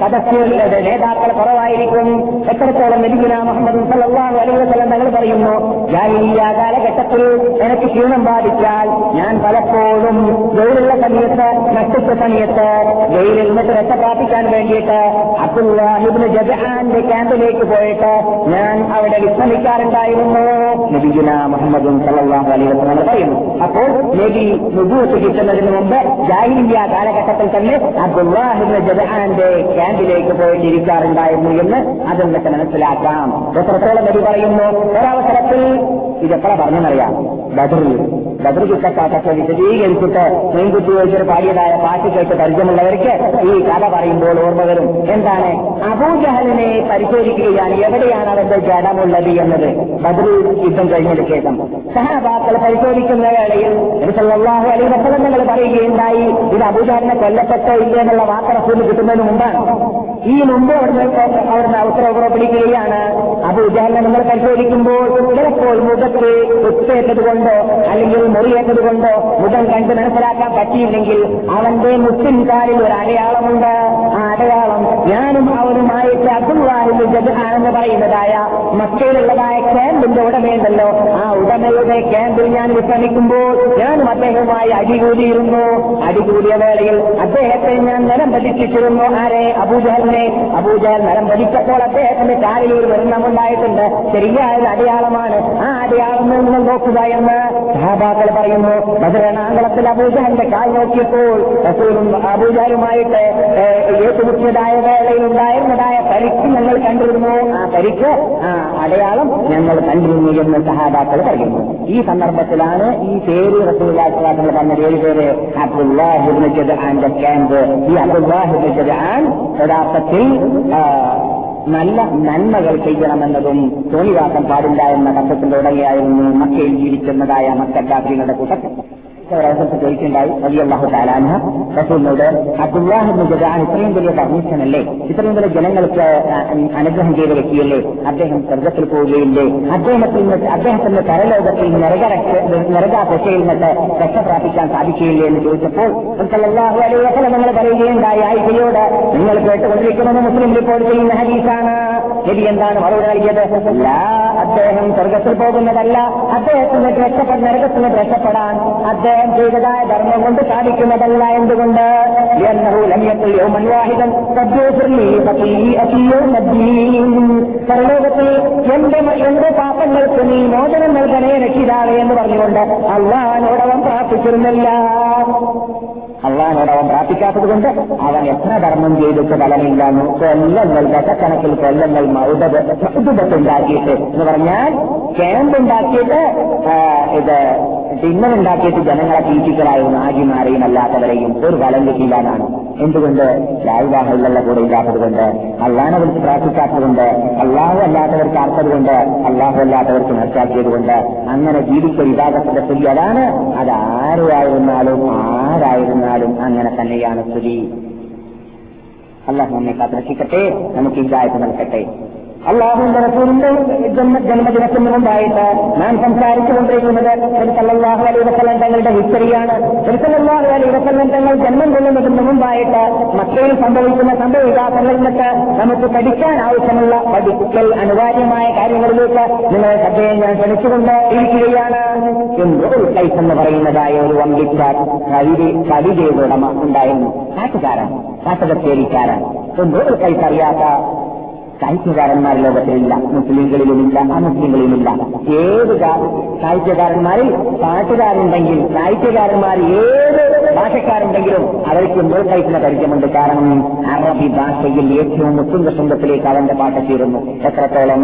സദസ്സുകളുടെ നേതാക്കൾ കുറവായിരിക്കും. എത്രത്തോളം ലഭിക്കുന്ന മുഹമ്മദ് സല്ലല്ലാഹു അലൈഹി വസല്ലം തങ്ങൾ പറയുന്നു ഞാൻ ഈ ആ കാലഘട്ടത്തിൽ എനിക്ക് ക്ഷീണം ബാധിച്ചാൽ ഞാൻ പലപ്പോഴും ജോലിയുള്ള സമയത്ത് നട്ടുച്ച സമയത്ത് വെയിലിൽ നിന്ന് രക്ഷ പ്രാപിക്കാൻ വേണ്ടിയിട്ട് അബ്ദുല്ലാഹിബിന് ജബഹാന്റെ ക്യാമ്പിലേക്ക് പോയിട്ട് ഞാൻ അവിടെ വിശ്രമിക്കാറുണ്ടായിരുന്നു. നബിഗുന മുഹമ്മദും സല്ലല്ലാഹു അലൈഹി വസല്ലം പറയുന്നു. അപ്പോൾ നബി നുബൂത്ത് കിട്ടുന്നതിന് മുമ്പ് ജാഹിലിയ കാലഘട്ടത്തിൽ തന്നെ അബ്ദുല്ലാഹിബിന് ജബഹാന്റെ ക്യാമ്പിലേക്ക് പോയിട്ടിരിക്കാറുണ്ടായിരുന്നു എന്ന് അതിൽ നിന്നൊക്കെ മനസ്സിലാക്കാം. എത്രത്തോളം നബി പറയുന്നു? ഒരവസരത്തിൽ ഇതെത്ര പറഞ്ഞെന്നറിയാം. ബദറിൽ ബദർ ചുറ്റക്കാട്ടൊക്കെ വിശദീകരിച്ചിട്ട് പെൺകുട്ടി ചോദിച്ചൊരു പാടിയതായ പാട്ട് കേട്ട് പരിചയമുള്ളവർക്ക് ഈ കഥ പറയുമ്പോൾ ഓർമ്മ വരും. എന്താണ്? അബൂജഹലിനെ പരിശോധിക്കുകയാണ് എവിടെയാണ് അവന്റെ ജഡമുള്ളത് എന്നത്. ബദർ യുദ്ധം കഴിഞ്ഞതിന് ശേഷം സഹബാക്കൾ പരിശോധിക്കുന്ന വേളയിൽ സല്ലല്ലാഹു അലൈഹി വസല്ലം നിങ്ങൾ പറയുകയുണ്ടായി ഇത് അബൂജഹലിനെ കൊല്ലപ്പെട്ടോ ഇല്ല എന്നുള്ള വാർത്ത റസൂലിന് കിട്ടുന്നതിന് മുമ്പാണ്. ഈ മുമ്പ് അവിടുന്ന് അവിടുന്ന് അവസരം പുറപ്പെടുകയാണ് അബൂജഹലിനെ നിങ്ങൾ പരിശോധിക്കുമ്പോൾ ചിലപ്പോൾ മുഖത്ത് കുത്തേറ്റത് കൊണ്ടോ അല്ലെങ്കിൽ മുറിയേറ്റത് എന്നതുകൊണ്ട് മുഖം കണ്ട് മനസ്സിലാക്കാൻ പറ്റിയില്ലെങ്കിൽ അവന്റെ മുസ്ലിം കാലിൽ ഒരു അടയാളമുണ്ട്. ആ അടയാളം ഞാനും അവനുമായിട്ട് അബ്ദുല്ലാഹിന്റെ ജദ്ഹാനെന്ന് പറയുന്നതായ മക്കയിലുള്ളതായ ക്യാമ്പിന്റെ ഉടമയുണ്ടല്ലോ. ആ ഉടമയുടെ ക്യാമ്പിൽ ഞാൻ വിശ്രമിക്കുമ്പോൾ ഞാനും അദ്ദേഹവുമായി അടികൂടിയിരുന്നു. അടികൂടിയ വേളയിൽ അദ്ദേഹത്തെ ഞാൻ നരം പതിച്ചിരുന്നു ആരെ? അബൂജഹലിനെ. അബൂജഹൽ നരം പതിച്ചപ്പോൾ അദ്ദേഹത്തിന്റെ കാലിൽ ഒരു വരുന്നമുണ്ടായിട്ടുണ്ട് ശരിയായ ഒരു അടയാളമാണ് ആ ആ അടയാളം നിങ്ങൾ നോക്കുക എന്ന്. സഹാബാക്കൾ പറയുന്നു ബദരണാങ്കളത്തിൽ അബൂജാന്റെ കാൽ നോക്കിയപ്പോൾ റസൂലും അബൂജഹലുമായിട്ട് ഏഹ്, ഏറ്റുമുട്ടിയതായ വേളയിൽ ഉണ്ടായിരുന്നതായ പരിക്ക് ഞങ്ങൾ കണ്ടിരുന്നു. ആ പരിക്ക് അടയാളം ഞങ്ങൾ കണ്ടിരുന്നു എന്ന് സഹാബാക്കൾ പറയുന്നു. ഈ സന്ദർഭത്തിലാണ് ഈ പേര് റസൂലാക്കൾ പറഞ്ഞ ഏഴ് പേര് അബ്ദുല്ലാഹിബിന് ജദാന്റെ ക്യാമ്പ് ഈ അബ്ദുല്ലാഹിബിന് ജദാൻ യഥാർത്ഥത്തിൽ നല്ല നന്മകൾ ചെയ്യണമെന്നതും തോന്നിവാസം പാടില്ല എന്ന തത്വത്തിന്റെ ഉടനെയായിരുന്നു മക്കയിൽ ജീവിക്കുന്നതായ മക്കാഫികളുടെ കൂട്ടത്തിൽ. ഒരവസരത്തിൽ വലിയ വലിയല്ലാഹു താലാൻഹ റസൂലിനോട് അബ്ദുല്ലാഹിബിന് ഇത്രയും വലിയ ധർമ്മീശനല്ലേ ഇത്രയും വലിയ ജനങ്ങൾക്ക് അനുഗ്രഹം ചെയ്ത വ്യക്തിയല്ലേ? അദ്ദേഹം സ്വർഗത്തിൽ പോവുകയില്ലേ? അദ്ദേഹത്തിൽ നിന്ന് അദ്ദേഹത്തിന്റെ പരലോകത്തിൽ നരകരക്ഷ നരകാശയിൽ നിന്നിട്ട് രക്ഷ പ്രാപിക്കാൻ സാധിക്കുകയില്ലേ എന്ന് ചോദിച്ചപ്പോൾ നിങ്ങൾ പറയുകയുണ്ടായി. ആയിഷയോട് നിങ്ങൾ കേട്ടുകൊണ്ടിരിക്കുന്നത് മുസ്ലിം റിപ്പോർട്ട് ചെയ്യുന്ന ഹദീസാണ്. ശരി എന്താണ് മറുപടി നൽകിയത്? അല്ല അദ്ദേഹം സ്വർഗത്തിൽ പോകുന്നതല്ല അദ്ദേഹത്തിന് രക്ഷപ്പെട്ട് നരകത്തിന് രക്ഷപ്പെടാൻ അദ്ദേഹം ചെയ്തതായ ധർമ്മം കൊണ്ട് സാധിക്കുന്നതല്ല എന്തുകൊണ്ട്? സർലോകത്തിൽ എന്റെ എന്റെ പാപ്പങ്ങൾക്ക് നീ മോചനം നൽകണേ രക്ഷിതാവേ എന്ന് പറഞ്ഞുകൊണ്ട് അള്ളഹാനോടവൻ പ്രാർത്ഥിച്ചിരുന്നില്ല. അള്ളഹാനോടവൻ പ്രാർത്ഥിക്കാത്തത് കൊണ്ട് അവൻ എത്ര ധർമ്മം ചെയ്തിട്ട് ഫലമില്ല കൊല്ലങ്ങൾ ദശക്കണക്കിൽ കൊല്ലങ്ങൾ മൗതബത്തുണ്ടാക്കിയിട്ട് എന്ന് പറഞ്ഞാൽ ക്യാമ്പ് ഉണ്ടാക്കിയിട്ട് ഇത് ഡിന്നർ ഉണ്ടാക്കിയിട്ട് ജനങ്ങളെ തീറ്റിക്കലായിരുന്നു ആജിമാരെയും അല്ലാത്തവരെയും ഒരു ഫലം കിട്ടിയില്ലാന്നാണ് എന്തുകൊണ്ട്? ലായുവാഹുള്ള കൂടെ ഇല്ലാത്തത് കൊണ്ട് അള്ളാഹിനെ വിളിച്ച് പ്രാർത്ഥിക്കാത്തത് കൊണ്ട് അള്ളാഹു അല്ലാത്തവർക്ക് ആർത്തത് കൊണ്ട് അള്ളാഹു അല്ലാത്തവർക്ക് മനസ്സിലാക്കിയത് കൊണ്ട് അങ്ങനെ ജീവിച്ച വിഭാഗത്തിന്റെ സ്ഥിതി അതാണ്. അത് ആരായിരുന്നാലും അങ്ങനെ തന്നെയാണ് സ്ഥിതി അള്ളാഹു നമ്മെ കാത്തുരക്ഷിക്കട്ടെ. നമുക്ക് ഇതായിട്ട് നൽകട്ടെ. അള്ളാഹുന്റെ റസൂലിന്റെ ജന്മ ജന്മദിനത്തിന് മുമ്പായിട്ട് നാം സംസാരിച്ചുകൊണ്ടിരിക്കുന്നത് നബി അലി വസല്ലം തങ്ങളുടെ ഹിസ്റ്ററിയാണ്. നബി അലി വസല്ലം തങ്ങൾ ജന്മം കൊള്ളുന്നതിന് മുമ്പായിട്ട് മക്കയിൽ സംഭവിക്കുന്ന സംഭവവികാസങ്ങളിൽ നിന്നൊക്കെ നമുക്ക് പഠിക്കാൻ ആവശ്യമുള്ള പഠിക്കൽ അനിവാര്യമായ കാര്യങ്ങളിലേക്ക് നിങ്ങളെ ശ്രദ്ധയെ ഞാൻ ക്ഷണിച്ചുകൊണ്ട് ഇരിക്കുകയാണ് കൈസ് എന്ന് പറയുന്നതായ ഒരു വമ്പിച്ച കവിത കവിതയുടെ ഉടമ ഉണ്ടായിരുന്നു. കാട്ടുകാരൻ കാട്ടുകച്ചേരിക്കാരൻ. എന്തോ കൈസ് അറിയാത്ത സാഹിത്യകാരന്മാർ ലോകത്തിലില്ല മുസ്ലിങ്ങളിലുമില്ല അമുസ്ലിങ്ങളിലുമില്ല ഏത് സാഹിത്യകാരന്മാരിൽ പാട്ടുകാരുണ്ടെങ്കിൽ സാഹിത്യകാരന്മാർ ഏത് ഭാഷക്കാരുണ്ടെങ്കിലും അവർക്ക് മുഴുക്കൈറ്റിന് പരിചയമുണ്ട് കാരണം അറബി ഭാഷയിൽ ഏറ്റവും ഉത്തുംഗ സ്വന്തത്തിലേക്ക് അവന്റെ പാട്ടെത്തിയിരുന്നു എത്രത്തോളം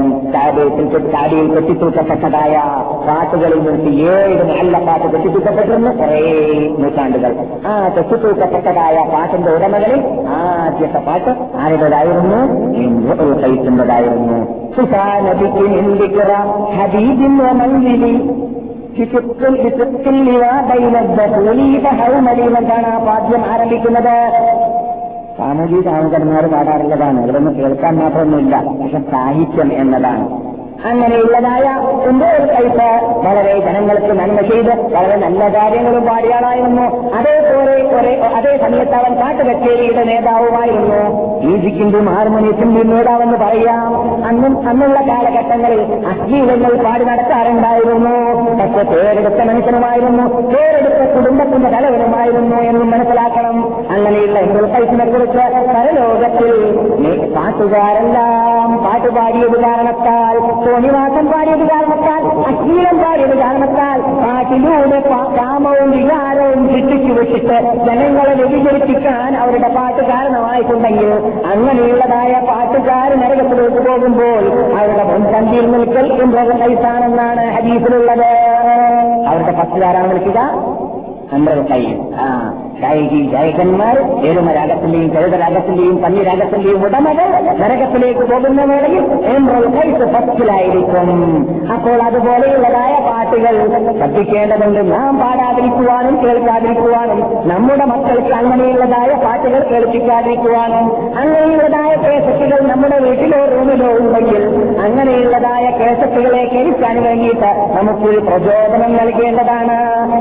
താടിയിൽ കെട്ടിത്തൂക്കപ്പെട്ടതായ പാട്ടുകളിൽ നിർത്തി ഏഴ് നല്ല പാട്ട് കെട്ടിത്തൂക്കപ്പെട്ടിരുന്നു കുറേ നൂറ്റാണ്ടുകൾ. ആ കെട്ടിത്തൂക്കപ്പെട്ടതായ പാട്ടിന്റെ ഉടമകളിൽ ആദ്യത്തെ പാട്ട് ആരുടേതായിരുന്നു? കഴിക്കുന്നതായിരുന്നു എന്താണ് ആ പാദ്യം ആരംഭിക്കുന്നത്. സാമൂഹിക ആങ്കന്മാർ പാടാറുള്ളതാണ്. ഇവിടെ നിന്ന് കേൾക്കാൻ മാത്രമൊന്നുമില്ല. പക്ഷെ സാഹിത്യം എന്നതാണ്. അങ്ങനെയുള്ളതായ ഒരു പൈസ വളരെ ജനങ്ങൾക്ക് നന്മ ചെയ്ത് വളരെ നല്ല കാര്യങ്ങളും പാടിയാളായിരുന്നു. അതേപോലെ കുറെ അതേ സമയത്ത് അവൻ കാട്ടുകച്ചേരിയുടെ നേതാവുമായിരുന്നു. മ്യൂസിക്കിന്റെയും ഹാർമോണിയത്തിന്റെയും നേതാവെന്ന് പറയാം. അന്നും അന്നുള്ള കാലഘട്ടങ്ങളിൽ അശ്ലീലങ്ങൾ പാടി നടത്താറുണ്ടായിരുന്നു. പക്ഷെ പേരെടുത്ത മനുഷ്യനുമായിരുന്നു പേരെടുത്ത കുടുംബത്തിന്റെ തലവനുമായിരുന്നു എന്നും മനസ്സിലാക്കണം. അങ്ങനെയുള്ള എങ്കിൽ പൈസനെ കുറിച്ച് പരലോകത്തിൽ പാട്ടുകാരെല്ലാം പാട്ടുപാടിയത് കാരണത്താൽ തോണിവാസം പാടിയത് കാരണത്താൽ അശ്ലീലം പാടിയത് കാരണത്താൽ പാട്ടിലൂടെ രാമവും വികാരവും സൃഷ്ടിച്ചു വെച്ചിട്ട് ജനങ്ങളെ വ്യതിചരിപ്പിക്കാൻ അവരുടെ പാട്ട് കാരണമായിട്ടുണ്ടെങ്കിൽ അങ്ങനെയുള്ളതായ പാട്ടുകാർ നരകത്തിലേക്ക് പോകുമ്പോൾ അവരുടെ മുൻപന്തിയിൽ നിൽക്കൽ ഇന്ദ്രൻ കൈസാണെന്നാണ് ഹരീഫിലുള്ളത് അവരുടെ പത്തുകാരാണ് വിളിക്കുക. അമ്രത് കയ്യിൽ ആ ഗായകി ഗായകന്മാർ ഏഴുമരാഗത്തിന്റെയും പന്നി രാഗത്തിന്റെയും ഉടമകൾ നരകത്തിലേക്ക് പോകുന്ന വേളയിൽ കൈസ് ഫസ്റ്റിലായിരിക്കും അപ്പോൾ അതുപോലെയുള്ളതായ പാട്ടുകൾ ശ്രദ്ധിക്കേണ്ടതുണ്ട്. നാം പാടാതിരിക്കുവാനും കേൾക്കാതിരിക്കുവാനും നമ്മുടെ മക്കൾക്ക് അങ്ങനെയുള്ളതായ പാട്ടുകൾ കേൾപ്പിക്കാതിരിക്കുവാനും അങ്ങനെയുള്ളതായ കേസറ്റുകൾ നമ്മുടെ വീട്ടിലോ റൂമിലോ ഉണ്ടെങ്കിൽ അങ്ങനെയുള്ളതായ കേസറ്റുകളെ കേൾക്കാൻ വേണ്ടിയിട്ട് നമുക്ക് പ്രചോദനം നൽകേണ്ടതാണ്.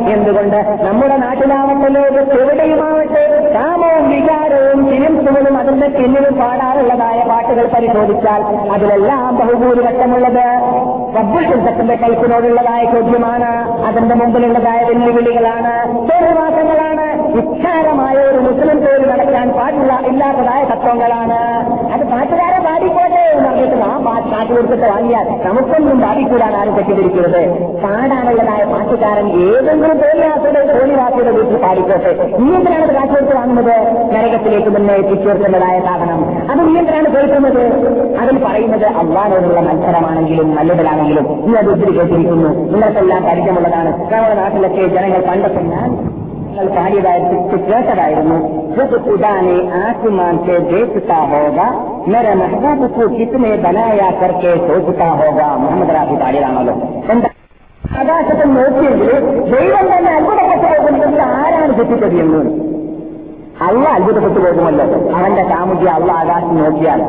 എന്തുകൊണ്ട്? നമ്മുടെ നാട്ടിലാവട്ടെ ലോകത്ത് എവിടെയുമാവട്ടെ കാമവും വികാരവും ഫിലിംസുകളും അതിന്റെ പിന്നിലും പാടാറുള്ളതായ പാട്ടുകൾ പരിശോധിച്ചാൽ അതിലെല്ലാം ബഹുഭൂരിപക്ഷമുള്ളത് റബ്ബുൽ ഇസ്സത്തിന്റെ കൽപ്പിനോടുള്ളതായ ചോദ്യമാണ്. അതിന്റെ മുമ്പിലുള്ളതായ വെല്ലുവിളികളാണ്. തോന്നിവാസങ്ങളാണ് വിഖ്യാതമായ ഒരു മുസ്ലിം പേര് നടക്കാൻ പാടില്ല ഇല്ലാത്തതായ തത്വങ്ങളാണ്. അത് പാട്ടുകാരെ എന്ന് പറഞ്ഞിട്ട് ആ കാട്ടി കൊടുത്തിട്ട് വാങ്ങിയാൽ നമുക്കൊന്നും ബാധിക്കൂടാൻ ആരും തെറ്റിദ്ധരിക്കരുത് പാടാനുള്ളതായ പാട്ടുകാരൻ ഏതെങ്കിലും തോന്നിയാസയുടെ തോന്നിവാസിയുടെ വീട്ടിൽ പാടിക്കോട്ടെ. നീ എന്തിനാണ് അത് കാട്ടി കൊടുത്ത് വാങ്ങുന്നത് നരകത്തിലേക്ക് മുന്നേ എത്തിച്ചേർക്കുന്നതായ സാധനം. അത് നീ എന്തിനാണ് കേൾക്കുന്നത് അതിൽ പറയുന്നത് അള്ളാനോടുള്ള മത്സരമാണെങ്കിലും നല്ലതിലാണെങ്കിലും നീ അത് ഒത്തിരി കേട്ടിരിക്കുന്നു. നിങ്ങൾക്കെല്ലാം പരിചയമുള്ളതാണ്. നമ്മുടെ നാട്ടിലൊക്കെ ജനങ്ങൾ പണ്ടൊക്കെ ഞാൻ നിങ്ങൾ പാടിയതായിട്ട് കേട്ടതായിരുന്നു. ജബ് ഉദാനെ ഹോക मेरे महबूब को कितने बनाया करके सोचता होगा മുഹമ്മദ് റാഫി പാടിയതാണല്ലോ എന്താ ആകാശത്തിൽ നോക്കിയെങ്കിൽ ദൈവം തന്നെ അത്ഭുതപ്പെട്ടു പോകുന്നത് ആരാണ് തെറ്റിച്ചതിയെന്ന് അള്ള അത്ഭുതപ്പെട്ടു പോകുമല്ലോ അവന്റെ കാമുകി അള്ള ആകാശം നോക്കിയാൽ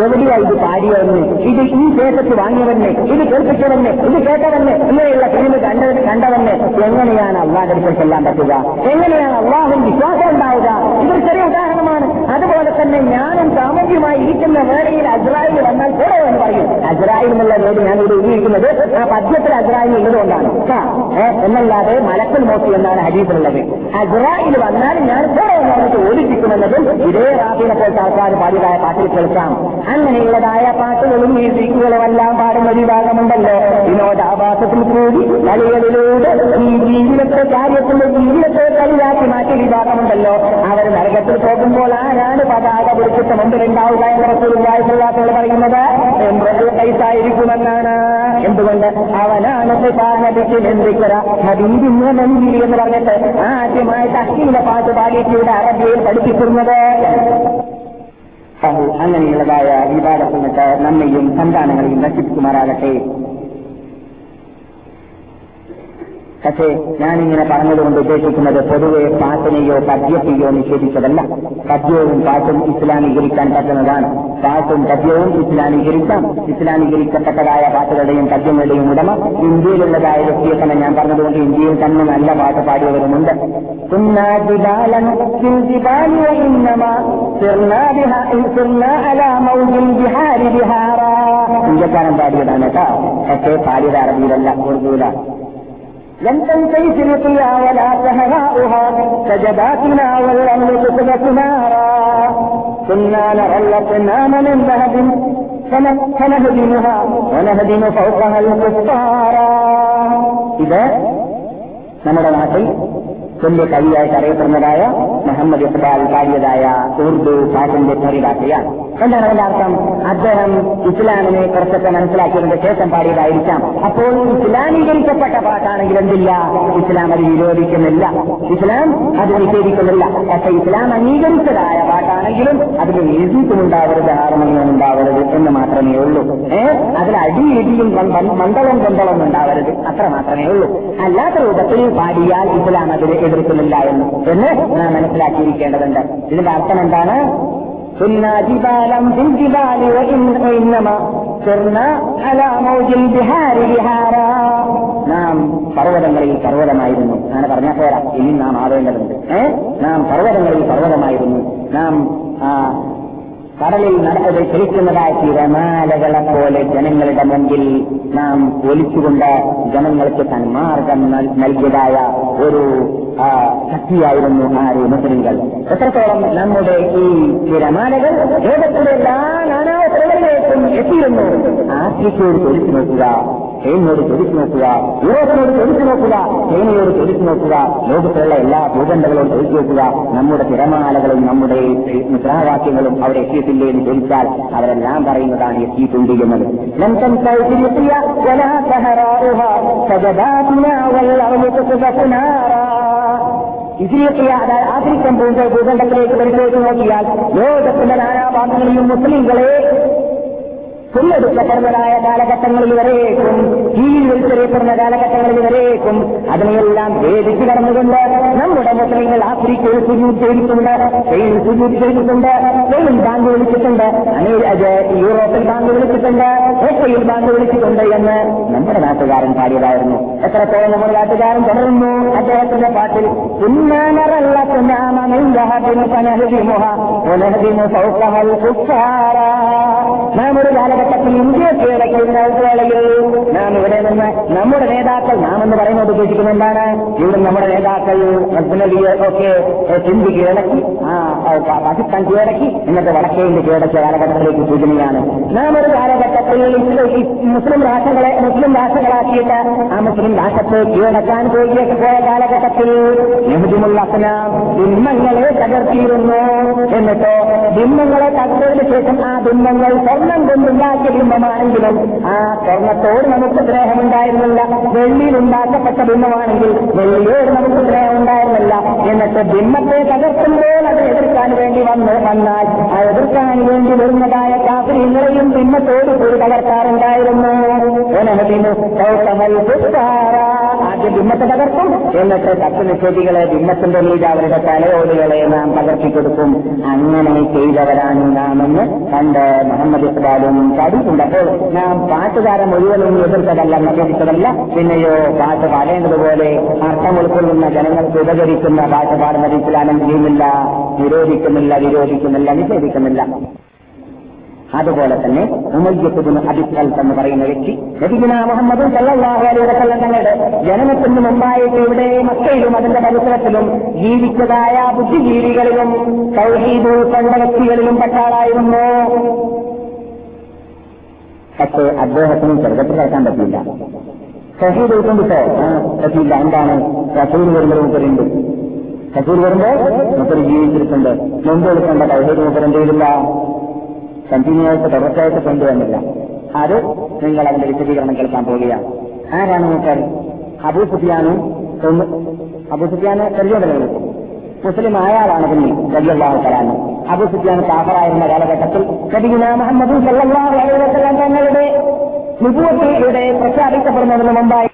എവിടെയാ ഇത് പാടിയവന് ഇത് ഈ ദേശത്ത് വാങ്ങിയവന് ഇത് കേൾപ്പിച്ചവന് ഇത് കേട്ടവന് ഇങ്ങനെയുള്ള ഫിലിം കണ്ടവന് കണ്ടവന് എങ്ങനെയാണ് അള്ളാഹ് അടുക്കൽ ചെല്ലാൻ പറ്റുക എങ്ങനെയാണ് അള്ളാഹും വിശ്വാസം ഉണ്ടാവുക ഇതൊരു ചെറിയ ഉദാഹരണമാണ് അതുപോലെ തന്നെ ഞാനും സാമൂഹ്യമായി ഇരിക്കുന്ന വേളയിൽ അസ്രായിൽ വന്നാൽ കൂടെ എന്ന് പറയും. അസ്രായിൽ എന്നുള്ള വേദി ഞാൻ ഇവിടെ ഉപയോഗിക്കുന്നത് ആ പദ്യത്തിൽ അസ്രായിൽ ഉള്ളതുകൊണ്ടാണ്. എന്നല്ലാതെ മലക്കൽ മോത്തി എന്നാണ് ഹരീഫിലുള്ളത്. അസ്രായിൽ വന്നാൽ ഞാൻ കൂടെ എന്ന് പറഞ്ഞിട്ട് ഓടിപ്പിക്കുമെന്നതും ഇതേ റാബിനെ പോലത്തെ ആൾക്കാർ പാടിയതായ പാട്ടിൽ കേൾക്കാം. അങ്ങനെയുള്ളതായ പാട്ടുകളും മ്യൂസിക്കുകളും എല്ലാം പാടുന്ന വിഭാഗമുണ്ടല്ലോ. വിനോദാഭാസത്തിൽ കൂടി കളികളിലൂടെ ഈ ജീവിതത്തെ കാര്യത്തിന്റെ ജീവിതത്തെ കളിയാക്കി മാറ്റിയ വിഭാഗമുണ്ടല്ലോ. അവർ നരകത്തിൽ ആരാണ് പതാക എന്തിനുണ്ടാവുക എന്ന് റസൂലുള്ളാഹികൾ പറയുന്നത് പൈസായിരിക്കുമെന്നാണ് എന്തുകൊണ്ട്? അവനാണ് ഹബീബിന്ന് നന്ദി എന്ന് പറഞ്ഞിട്ട് ആദ്യമായിട്ട് അശ്ലീല പാട്ട് പാടിയിട്ട് ഇവിടെ അറബിയിൽ പഠിപ്പിക്കുന്നത് അങ്ങനെയുള്ളതായ വിവാദത്തിൽ നമ്മയും സന്താനങ്ങളെയും നശിപ്പിക്കുമാറാകട്ടെ. പക്ഷേ ഞാനിങ്ങനെ പറഞ്ഞതുകൊണ്ട് ഉദ്ദേശിക്കുന്നത് പൊതുവെ പാട്ടിനെയോ പദ്യത്തെയോ നിഷേധിച്ചതല്ല. പദ്യവും പാട്ടും ഇസ്ലാമീകരിക്കാൻ പറ്റുന്നതാണ്. പാട്ടും പദ്യവും ഇസ്ലാമീകരിക്കാം. ഇസ്ലാമീകരിക്കപ്പെട്ടതായ പാട്ടുകളുടെയും പദ്യങ്ങളുടെയും ഉടമ ഇന്ത്യയിലുള്ളതായ വ്യക്തിയെ തന്നെ ഞാൻ പറഞ്ഞതുകൊണ്ട് ഇന്ത്യയിൽ തന്നെ നല്ല പാട്ട് പാടിയവരുമുണ്ട്. ഇന്ത്യക്കാരൻ പാടിയതാണ് കേട്ടോ. പക്ഷേ പാടിയത് അറബിയിലല്ല ഉറുദുവിലാണ്. لم تنتهي تلقيا ولا سهراؤها سجداتنا والأرض تسبك نارا كنا نرى الأصنام من ذهب فنهدمها ونهدم فوقها الكفارا إذا നമ്മുടെ നാട്ടിൽ തുല്യ കവിയായിട്ട് അറിയപ്പെടുന്നതായ മുഹമ്മദ് ഇഖ്ബാൽ പാടിയതായ ഉറുദു പാട്ടിന്റെ പരിഭാഷയാണ് എന്താണ് അതിന്റെ അർത്ഥം? അദ്ദേഹം ഇസ്ലാമിനെ കുറച്ചൊക്കെ മനസ്സിലാക്കിയതിന്റെ ശേഷം പാടിയതായിരിക്കാം. അപ്പോൾ ഇസ്ലാമീകരിക്കപ്പെട്ട പാട്ടാണെങ്കിൽ എന്തില്ല? ഇസ്ലാം അത് വിരോധിക്കുന്നില്ല ഇസ്ലാം അത് നിഷേധിക്കുന്നില്ല. പക്ഷെ ഇസ്ലാം അംഗീകരിച്ചതായ പാട്ടാണെങ്കിലും അതിന് എഴുതിയിട്ടുണ്ടാവരുത് ഹാർമോണിയം ഉണ്ടാവരുത് എന്ന് മാത്രമേ ഉള്ളൂ. ഏഹ് അതിൽ അടിയിടിയും മണ്ഡലം കൊണ്ടളം ഉണ്ടാവരുത്. അത്ര മാത്രമേ ഉള്ളൂ. അല്ലാത്ത രൂപത്തിൽ പാടിയാൽ ഇസ്ലാം അതിനെ സ്വീകരിക്കുന്നില്ല എന്ന് എന്ന് നാം മനസ്സിലാക്കിയിരിക്കേണ്ടതുണ്ട്. ഇതിന്റെ അർത്ഥം എന്താണ്? നാം പർവതങ്ങളിൽ പർവതമായിരുന്നു. അങ്ങനെ പറഞ്ഞാൽ പോരാ. ഇനി നാം ആവേണ്ടതുണ്ട്. ഏഹ് നാം പർവതങ്ങളിൽ പർവതമായിരുന്നു. നാം കടലിൽ നടത്തത് ചലിക്കുന്നതായ തിരമാലകളെ പോലെ ജനങ്ങളുടെ മുമ്പിൽ നാം ഒലിച്ചുകൊണ്ട് ജനങ്ങൾക്ക് തന്മാർഗം നൽകിയതായ ഒരു ശക്തിയായിരുന്നു ആര് മുസ്ലിങ്ങൾ എത്രത്തോളം നമ്മുടെ ഈ തിരമാലകൾ ലോകത്തിലെ എല്ലാ നാനാ സ്ഥലങ്ങളിലേക്കും എത്തിയിരുന്നു. ആഫ്രിക്കയോട് ചോദിച്ചു നോക്കുക. ചൈനയോട് ചോദിച്ചു നോക്കുക. യൂറോപ്പിനോട് ചോദിച്ചു നോക്കുക. ചൈനയോട് ചോദിച്ചു നോക്കുക. ലോകത്തിലുള്ള എല്ലാ ഭൂഖണ്ഡങ്ങളോട് ചോദിച്ചു നോക്കുക. നമ്മുടെ തിരമാലകളും നമ്മുടെ മുദ്രാവാക്യങ്ങളും അവിടെ എത്തിയിട്ടില്ലേ എന്ന് ചോദിച്ചാൽ അവരെല്ലാം പറയുന്നതാണ് എത്തിയിട്ടുണ്ട് എന്നത്. അതായത് ആഫ്രിക്കൻ ഭൂഖ ഭൂഖണ്ഡത്തിലേക്ക് പരിശോധിച്ച് നോക്കിയാൽ ലോകത്തിന്റെ നാനാഭാഗങ്ങളിലും മുസ്ലിങ്ങളെ കൊല്ലെടുക്കപ്പെടുന്നതായ കാലഘട്ടങ്ങളിൽ വരേക്കും കീഴിൽ വലിച്ചെറിയപ്പെടുന്ന കാലഘട്ടങ്ങളിൽ വരേക്കും അതിനെയെല്ലാം വേദിച്ച് കടന്നുകൊണ്ട് നമ്മുടെ മുസ്ലിങ്ങൾ ആഫ്രിക്കയിൽ സുജൂർ ചെയ്തിട്ടുണ്ട് സ്പെയിനിൽ സ്പെയിൻ ചെയ്തിട്ടുണ്ട് സ്പെയിനിൽ ബാങ്ക് വിളിച്ചിട്ടുണ്ട് യൂറോപ്പിൽ ബാങ്ക് വിളിച്ചിട്ടുണ്ട് ഏഷ്യയിൽ ബാങ്ക് വിളിച്ചിട്ടുണ്ട് എന്ന് നമ്മുടെ നാട്ടുകാരൻ പാടിയതായിരുന്നു. എത്രത്തോളം നമ്മുടെ നാട്ടുകാരൻ തുടരുന്നു അദ്ദേഹത്തിന്റെ പാട്ടിൽ ഉന്നാനറല്ല നാം ഒരു കാലഘട്ടത്തിൽ ഇന്ത്യ കീഴടക്കുന്ന വേളയിൽ നാം ഇവിടെ നിന്ന് നമ്മുടെ നേതാക്കൾ നാം എന്ന് പറയുന്നത് ഉദ്ദേശിക്കുന്ന എന്താണ്? ഇവിടെ നമ്മുടെ നേതാക്കൾ നബിയെ ഒക്കെ ഹിന്ദി കീഴടക്കി പാകിസ്ഥാൻ കീഴടക്കി എന്നിട്ട് വടക്കേ ഇന്ത്യ കീഴടക്കിയ കാലഘട്ടത്തിലേക്ക് സൂചനയാണ് നാം ഒരു കാലഘട്ടത്തിൽ മുസ്ലിം രാഷ്ട്രങ്ങളെ മുസ്ലിം രാഷ്ട്രങ്ങളാക്കിയിട്ട് ആ മുസ്ലിം രാഷ്ട്രത്തെ കീഴടക്കാൻ പോയിട്ട് പോയ കാലഘട്ടത്തിൽ യഹുദിമുള്ള അസ്ലാം ബിംബങ്ങളെ തകർത്തിയിരുന്നു. എന്നിട്ടോ ബിംബങ്ങളെ തകർത്തതിന് ശേഷം ആ ബിംബങ്ങൾ സ്വർണം കൊണ്ടുണ്ടാക്കിയ ബിംബമാണെങ്കിലും ആ സ്വർണത്തോട് നമുക്ക് സ്നേഹമുണ്ടായിരുന്നില്ല വെള്ളിയിൽ ഉണ്ടാക്കപ്പെട്ട ബിംബമാണെങ്കിൽ വെള്ളിയോട് നമുക്ക് സ്നേഹം ഉണ്ടായിരുന്നില്ല എന്നിട്ട് ബിംബത്തെ തകർക്കുമ്പോൾ അത് എതിർക്കാൻ വേണ്ടി വന്ന് വന്നാൽ ആ എതിർക്കാൻ വേണ്ടി വരുന്നതായ കാഫിങ്ങളെയും ബിംബത്തോട് കൂടി തകർക്കാറുണ്ടായിരുന്നു. ആദ്യം ബിംബത്തെ തകർക്കും. എന്നിട്ട് തത്വനിഷേധികളെ ബിംബത്തിന്റെ മീത് അവരുടെ തലയോടുകളെ നാം തകർത്തിക്കൊടുക്കും അങ്ങനെ ചെയ്തവരാണ് നാം എന്ന് കണ്ട് മുഹമ്മദ് ഇസ്ബാലും പഠിക്കുന്നുണ്ട് അപ്പോൾ നാം പാട്ടുകാരൻ മുഴുവനും എതിർത്തതല്ല നിഷേധിച്ചതല്ല പിന്നെയോ പാട്ട് പാടേണ്ടതുപോലെ അർത്ഥം ഉൾക്കൊള്ളുന്ന ജനങ്ങൾക്ക് ഉപകരിക്കുന്ന പാട്ട് പാടുന്നത് ഇസ്ലാം ചെയ്യുന്നില്ല നിരോധിക്കുന്നില്ല വിരോധിക്കുന്നില്ല നിഷേധിക്കുന്നില്ല. അതുപോലെ തന്നെ ഉമയ്യത്തുബിന് അബിസ്വൽ എന്ന് പറയുന്ന വ്യക്തി നബിഗുന മുഹമ്മദും വസല്ലം തങ്ങളുടെ ജനനത്തിന് മുമ്പായിട്ട് ഇവിടെ മക്കയിലും അതിന്റെ പരിസരത്തിലും ജീവിച്ചതായ ബുദ്ധിജീവികളിലും സൗഹീദ് ഉൾക്കൊണ്ട വ്യക്തികളിലും പെട്ട ആളായിരുന്നു പക്ഷേ അദ്ദേഹത്തിന് ചെറുപ്പത്തിൽ കേൾക്കാൻ പറ്റില്ല സഹീദ് ഉൾക്കൊണ്ടിട്ടോ പറ്റിയില്ല. എന്താണ്? റസൂൽ വരുന്നത് മൂപ്പരുണ്ട് റസൂൽ വരുമ്പോൾ മുപ്പര് ജീവിച്ചിട്ടുണ്ട് മുമ്പ് എടുക്കേണ്ട തൗഹീദ് മൂപ്പർ എന്ത് ആയിട്ട് തുടർച്ചയായിട്ട് കൊണ്ടുവന്നില്ല. അത് നിങ്ങൾ അതിന്റെ വിശദീകരണം കേൾക്കാൻ പോവുകയാണ്. ആരാണ് നോക്കാൻ അബൂ സുഫിയാനും? അബൂ സുഫിയാന് പരിചയമുണ്ടല്ലോ മുസ്ലിം ആയാളാണ് പിന്നെ വലിയല്ലാഹു തരാന് അബൂ സുഫിയാൻ കാഫറായിരുന്ന കാലഘട്ടത്തിൽ നബിഗുന മുഹമ്മദ് തങ്ങളുടെ പ്രഖ്യാപിക്കപ്പെടുന്നതിന് മുമ്പായി